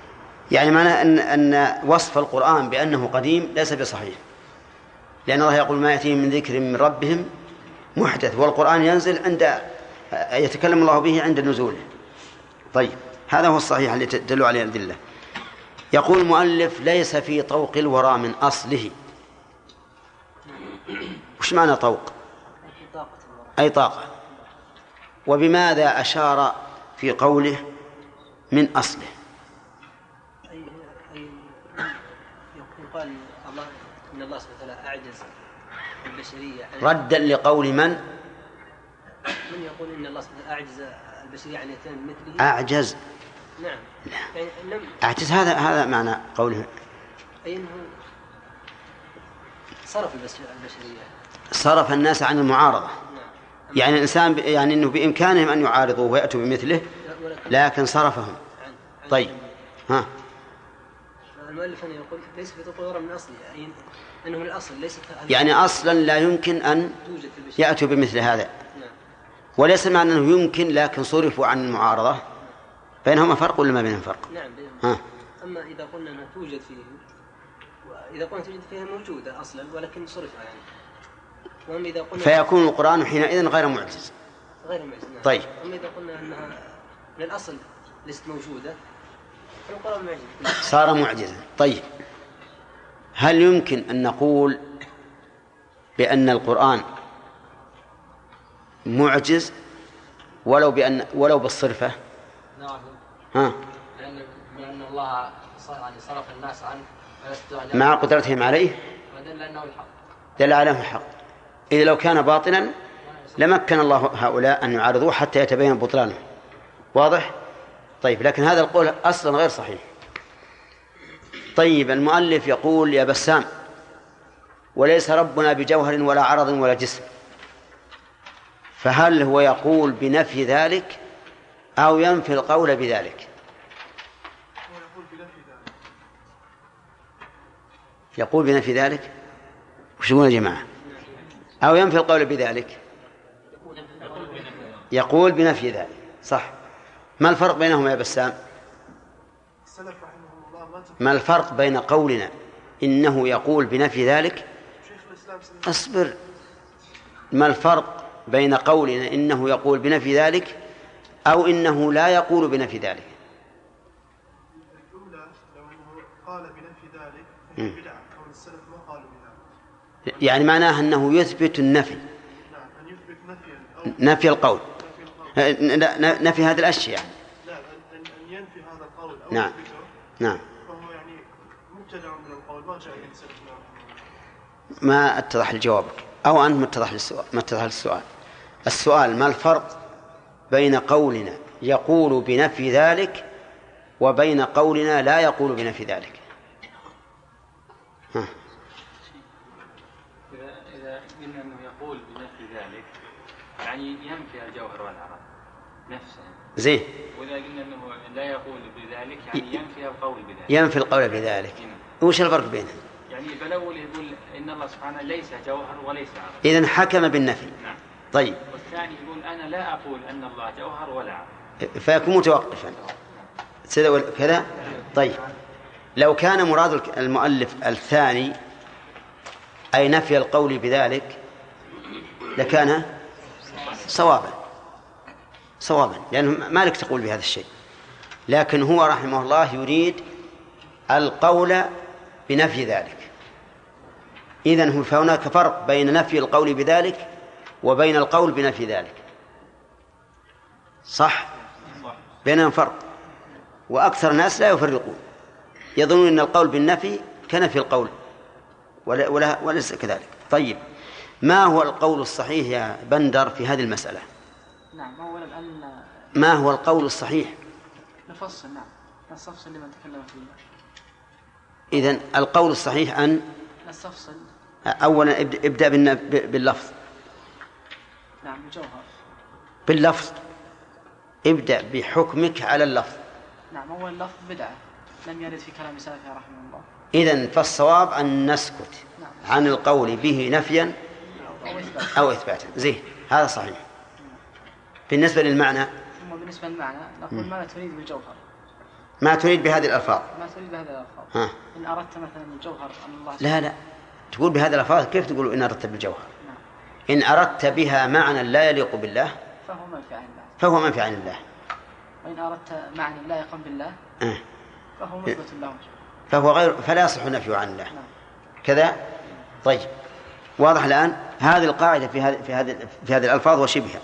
يعني معناه أن أن وصف القرآن بأنه قديم ليس بصحيح. لأن الله يقول ما يأتيهم من ذكر من ربهم محدث والقرآن ينزل عند يتكلم الله به عند نزوله. طيب. هذا هو الصحيح اللي تدل عليه الأدلة. يقول المؤلف ليس في طوق الورى من أصله. وش معنى طوق؟ أي طاقة. وبماذا أشار في قوله من أصله؟ يقال الله إن الله سبحانه وتعالى أعجز البشرية عن ردا لقول من؟ من يقول إن الله سبحانه وتعالى أعجز البشرية عن يتم مثله. أعجز. نعم. يعني لم أعجز هذا هذا معنى قوله. أي أنه صرف البش- البشرية. صرف الناس عن المعارضة. نعم. يعني الإنسان ب- يعني أنه بإمكانهم أن يعارضوه ويأتوا بمثله لكن صرفهم. عن عن طيب. ها. المؤلف هنا يقول ليس في تطور من أصله أي أنه من الأصل ليست يعني أصلا لا يمكن البشرية. يأتوا بمثل هذا. نعم. وليس معنى أنه يمكن لكن صرفوا عن المعارضة. بينهما فرق ولا ما بينهم فرق؟ نعم بينهم. ها. أما إذا قلنا أنها توجد فيه وإذا قلنا توجد فيها موجودة أصلا ولكن صرفها يعني. وأما إذا قلنا فيكون القرآن حينئذ غير معجز. غير معجز نعم. طيب. أما إذا قلنا أنها من الأصل ليست موجودة فالقرآن معجز. صار معجزا. طيب. هل يمكن أن نقول بأن القرآن معجز ولو بأن ولو بالصرفة؟ ها. لأن بأن الله يعني صرف الناس عنه مع قدرتهم عليه؟ ودل أنه الحق. دل على أنه حق. إذا لو كان باطلا لمكن الله هؤلاء أن يعارضوه حتى يتبين بطلانه. واضح؟ طيب لكن هذا القول أصلا غير صحيح. طيب المؤلف يقول يا بسام وليس ربنا بجوهر ولا عرض ولا جسم. فهل هو يقول بنفي ذلك؟ أو ينفي القول بذلك. يقول بنفي ذلك؟ وش يقول يا جماعة؟ أو ينفي القول بذلك؟ يقول بنفي ذلك صح. ما الفرق بينهما يا بسام؟ ما الفرق بين قولنا إنه يقول بنفي ذلك؟ أصبر. ما الفرق بين قولنا إنه يقول بنفي ذلك أو إنه لا يقول بنفي ذلك. لو إنه قال بنفي ذلك. فهي بدعة كون السلف ما قالوا بذلك يعني معناه أنه يثبت النفي. نعم أن يثبت نفي القول. نفي القول. ن- نفي هذه الأشياء يعني. لا أن ينفي هذا القول أو نعم. يثبته. نعم. فهو يعني مبتدع من القول ما جاء من سلفنا رحمه الله ما أتضح لجوابك أو أنت ما اتضح للسؤال ما اتضح للسؤال. السؤال ما الفرق بين قولنا يقول بنفي ذلك وبين قولنا لا يقول بنفي ذلك. ها. إذا إذا قلنا أنه يقول بنفي ذلك يعني ينفي الجوهر والعرض نفسه. زين. وإذا قلنا أنه لا يقول بذلك يعني ينفي القول بذلك. ينفي القول بذلك. وش الفرق بينهم؟ يعني بالأول يقول إن الله سبحانه ليس جوهر وليس عرض إذن حكم بالنفي. نعم. طيب. والثاني يقول أنا لا أقول أن الله جوهر ولا عرض فيكون متوقفا. كذا كذا؟ طيب. لو كان مراد المؤلف الثاني أي نفي القول بذلك لكان صوابا. صوابا. لأنه مالك تقول بهذا الشيء. لكن هو رحمه الله يريد القول بنفي ذلك. إذن فهناك فرق بين نفي القول بذلك وبين القول بنفي ذلك. صح؟ بينهم فرق. وأكثر الناس لا يفرقون. يظنون أن القول بالنفي كنفي القول ولا ولا وليس كذلك. طيب ما هو القول الصحيح يا بندر في هذه المسألة؟ نعم أولا أن ما هو القول الصحيح؟ نفصل نعم. نستفصل لمن تكلم فيه. إذن القول الصحيح أن نستفصل. أولا ابدأ باللفظ. نعم الجوهر باللفظ. ابدأ بحكمك على اللفظ. نعم أول لفظ بدعة. لم يرد في كلام سلفه رحمه الله. إذن فالصواب أن نسكت نعم. عن القول به نفيا أو إثبات أو إثباتا. زين هذا صحيح. بالنسبة للمعنى. ثم بالنسبة للمعنى نقول ما تريد بالجوهر؟ ما تريد بهذه الألفاظ؟ ما تريد بهذا الألفاظ؟ ها. إن أردت مثلا الجوهر أن الله لا لا. تقول بهذه الألفاظ كيف تقول إن أردت بالجوهر؟ نعم إن أردت بها معنى لا يليق بالله فهو منفي عن الله. فهو منفي عن الله. وإن أردت معنى لائقا بالله آه. فهو مثبت له. فهو غير فلا يصح النفي عن الله. نعم. كذا؟ طيب. واضح الآن؟ هذه القاعدة في هذه في هذه في هذه الألفاظ وشبهها.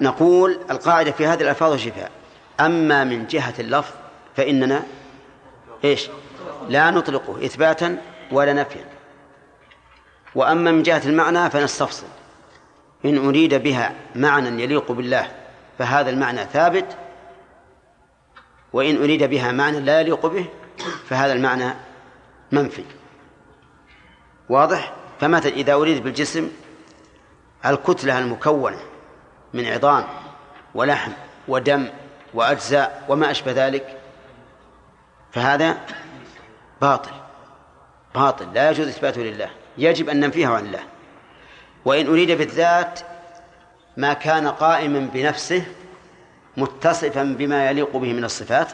نقول القاعدة في هذه الألفاظ وشبهها. أما من جهة اللفظ فإننا إيش؟ لا نطلقه إثباتا ولا نفيا. وأما من جهة المعنى فنستفصل. إن أريد بها معنى يليق بالله فهذا المعنى ثابت وإن أريد بها معنى لا يليق به فهذا المعنى منفي. واضح؟ فمثلا إذا أريد بالجسم الكتلة المكونة من عظام ولحم ودم وأجزاء وما أشبه ذلك فهذا باطل. باطل لا يجوز إثباته لله. يجب أن ننفيه عن الله وإن أريد بالذات ما كان قائما بنفسه متصفا بما يليق به من الصفات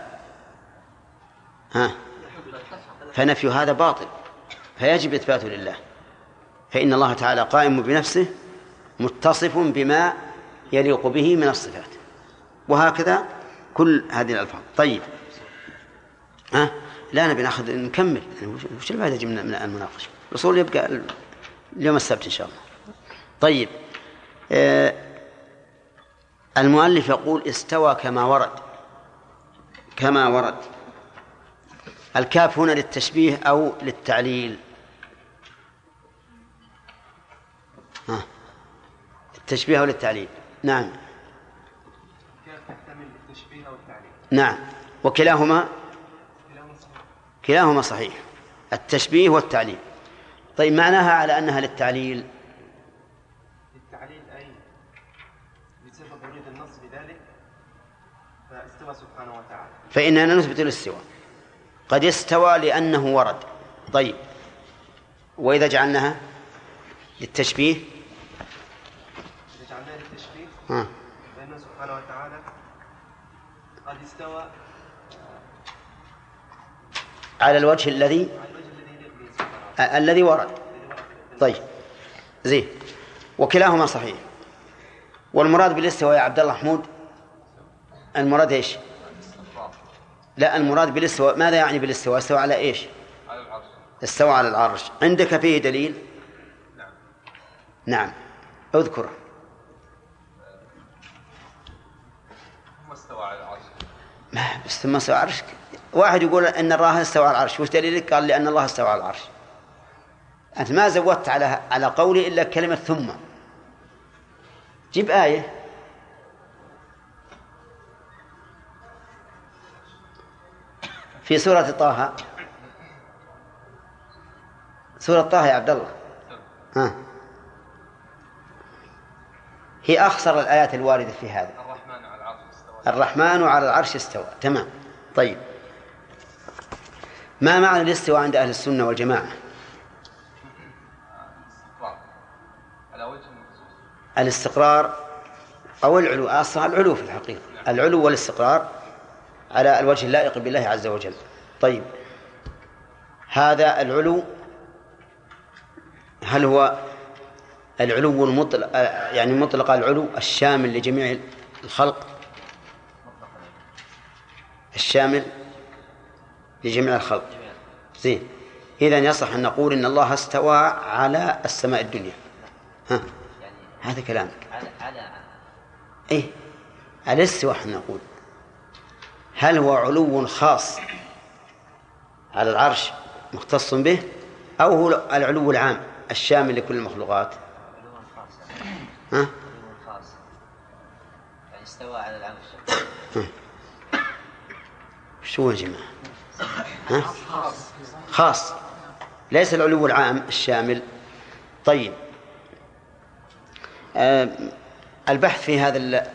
ها فنفي هذا باطل فيجب إثباته لله. فإن الله تعالى قائم بنفسه متصف بما يليق به من الصفات. وهكذا كل هذه الألفاظ. طيب. ها لا نبي نأخذ نكمل. وش يجي من من المناقشة؟ الأصول يبقى اليوم السبت إن شاء الله. طيب آه المؤلف يقول استوى كما ورد. كما ورد. الكاف هنا للتشبيه أو للتعليل. ها. التشبيه أو للتعليل. نعم. تحتمل التشبيه أو التعليل. نعم. وكلاهما؟ كلاهما صحيح. التشبيه والتعليل. طيب معناها على أنها للتعليل؟ للتعليل أي بسبب وجود النص بذلك فاستوى سبحانه وتعالى. فإننا نثبت الاستواء. قد استوى لأنه ورد. طيب وإذا جعلناها للتشبيه؟ إذا جعلناه للتشبيه ها. فانه سبحانه وتعالى قد استوى على الوجه الذي آه، الذي ورد. طيب. زين. وكلاهما صحيح. والمراد بالاستواء يا عبد الله محمود؟ المراد إيش؟ لا المراد بالاستواء. ماذا يعني بالاستواء؟ استوى على إيش؟ على العرش استوى على العرش. عندك فيه دليل؟ نعم. نعم. اذكره ثم استوى على العرش؟ ما استوى على العرش. واحد يقول إن الله استوى على العرش. وش دليلك؟ قال لأن الله استوى على العرش. أنت ما زودت على على قولي إلا كلمة ثم. جيب آية. في سورة طه. سورة طه يا عبد الله. ها. هي أخسر الآيات الواردة في هذا. الرحمن على العرش استوى. الرحمن على العرش استوى. تمام. طيب. ما معنى الاستواء عند أهل السنة والجماعة؟ الاستقرار أو العلو أصلا العلو في الحقيقة. العلو والاستقرار على الوجه اللائق بالله عز وجل. طيب هذا العلو هل هو العلو المطلق يعني مطلق العلو الشامل لجميع الخلق؟ الشامل لجميع الخلق. زين. إذا يصح أن نقول إن الله استوى على السماء الدنيا. ها. هذا كلامك. على على إيه. الاستواء إحنا نقول؟ هل هو علو خاص على العرش مختص به؟ أو هو العلو العام الشامل لكل المخلوقات؟ علو خاص. ها؟ علو خاص. يعني استوى على العرش. شو يا جماعة؟ ها؟ خاص. ليس العلو العام الشامل. طيب. البحث في هذا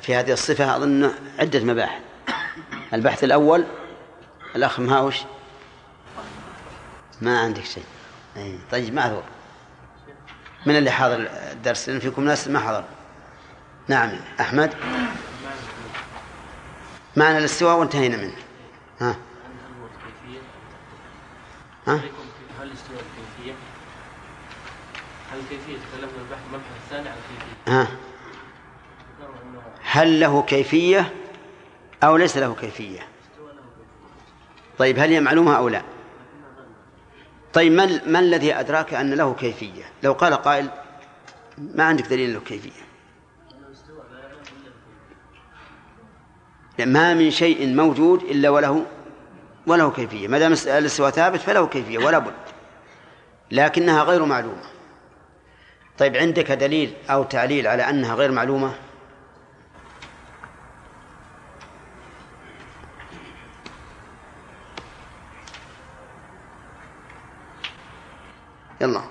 في هذه الصفة أظن عدة مباحث. البحث الأول الأخ مهاوش. ما عندك شيء. أي طيب معذور من اللي حاضر الدرس؟ لأن فيكم ناس ما حضر نعم أحمد. معنى الاستواء وانتهينا منه. ها. ها هل استوى الكيفية؟ هل الكيفية تكلمنا المبحث الثاني عن الكيفية ها. هل له كيفية أو ليس له كيفية؟ طيب هل هي معلومة أو لا؟ طيب ما الذي أدراك أن له كيفية؟ لو قال قائل ما عندك دليل له كيفية. ما من شيء موجود إلا وله وله كيفية. ما دام الاستواء ثابت فله كيفية ولا بد. لكنها غير معلومة. طيب عندك دليل أو تعليل على أنها غير معلومة؟ يلا.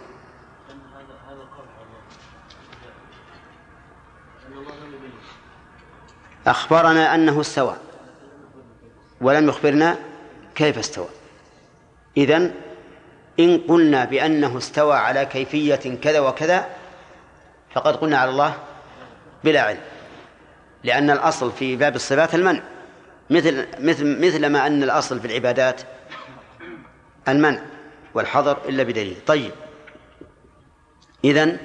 أخبرنا أنه استوى. ولم يخبرنا كيف استوى. إذن إن قلنا بأنه استوى على كيفية كذا وكذا فقد قلنا على الله بلا علم لأن الأصل في باب الصفات المنع. مثل مثل مثل ما أن الأصل في العبادات المنع والحظر إلا بدليل. طيب. إذن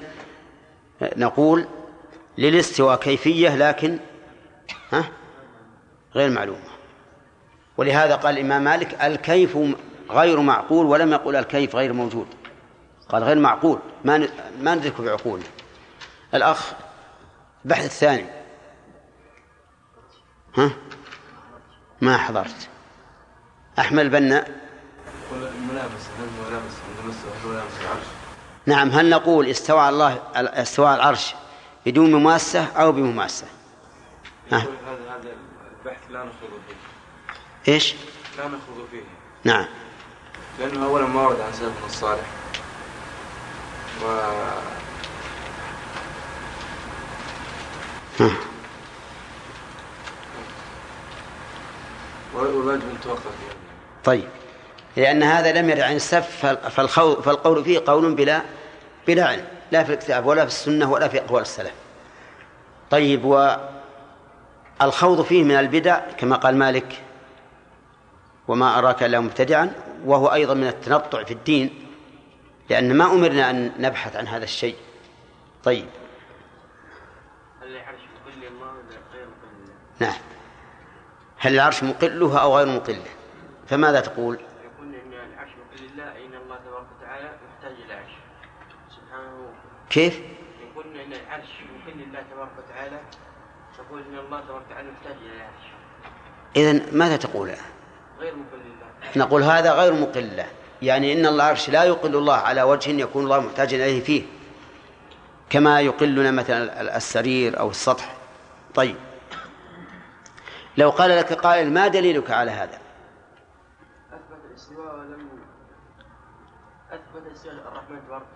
نقول للاستواء كيفية لكن ها غير معلومة. ولهذا قال الإمام مالك الكيف غير معقول ولم يقل الكيف غير موجود. قال غير معقول. ما ما ندرك بعقولنا الأخ البحث الثاني. ها؟ ما حضرت. الملامسة الملامسة العرش نعم هل نقول استوى الله استوى العرش بدون مماسة أو بمماسة؟ ها. هذا البحث لا نخوض فيه إيش؟ لا نخوض فيه نعم. لأنه أولا ما ورد عن سلفنا الصالح. و ها. طيب. لأن هذا لم يرد عن السلف فالخو- فالقول فيه قول بلا بلا علم لا في الكتاب ولا في السنة ولا في أقوال السلف. طيب والخوض فيه من البدع كما قال مالك وما أراك إلا مبتدعا وهو أيضا من التنطع في الدين لأن ما أمرنا أن نبحث عن هذا الشيء. طيب هل العرش مقل الله ولا غير مقل الله؟ نعم. هل العرش مقلها أو غير مقلة؟ فماذا تقول؟ يقول إن العرش مقل الله إن الله تبارك وتعالى محتاج إلى عرش. سبحانه. كيف؟ يقول إن العرش مقل الله تبارك وتعالى تقول إن الله تبارك وتعالى محتاج إلى العرش إذن ماذا تقول؟ غير مقل الله نقول هذا غير مقل له يعني إن العرش لا يقل الله على وجه يكون الله محتاجا إليه فيه. كما يقلنا مثلا السرير أو السطح. طيب. لو قال لك قائل ما دليلك على هذا؟ أثبت الاستواء ولم أثبت استواء الرحمن تبارك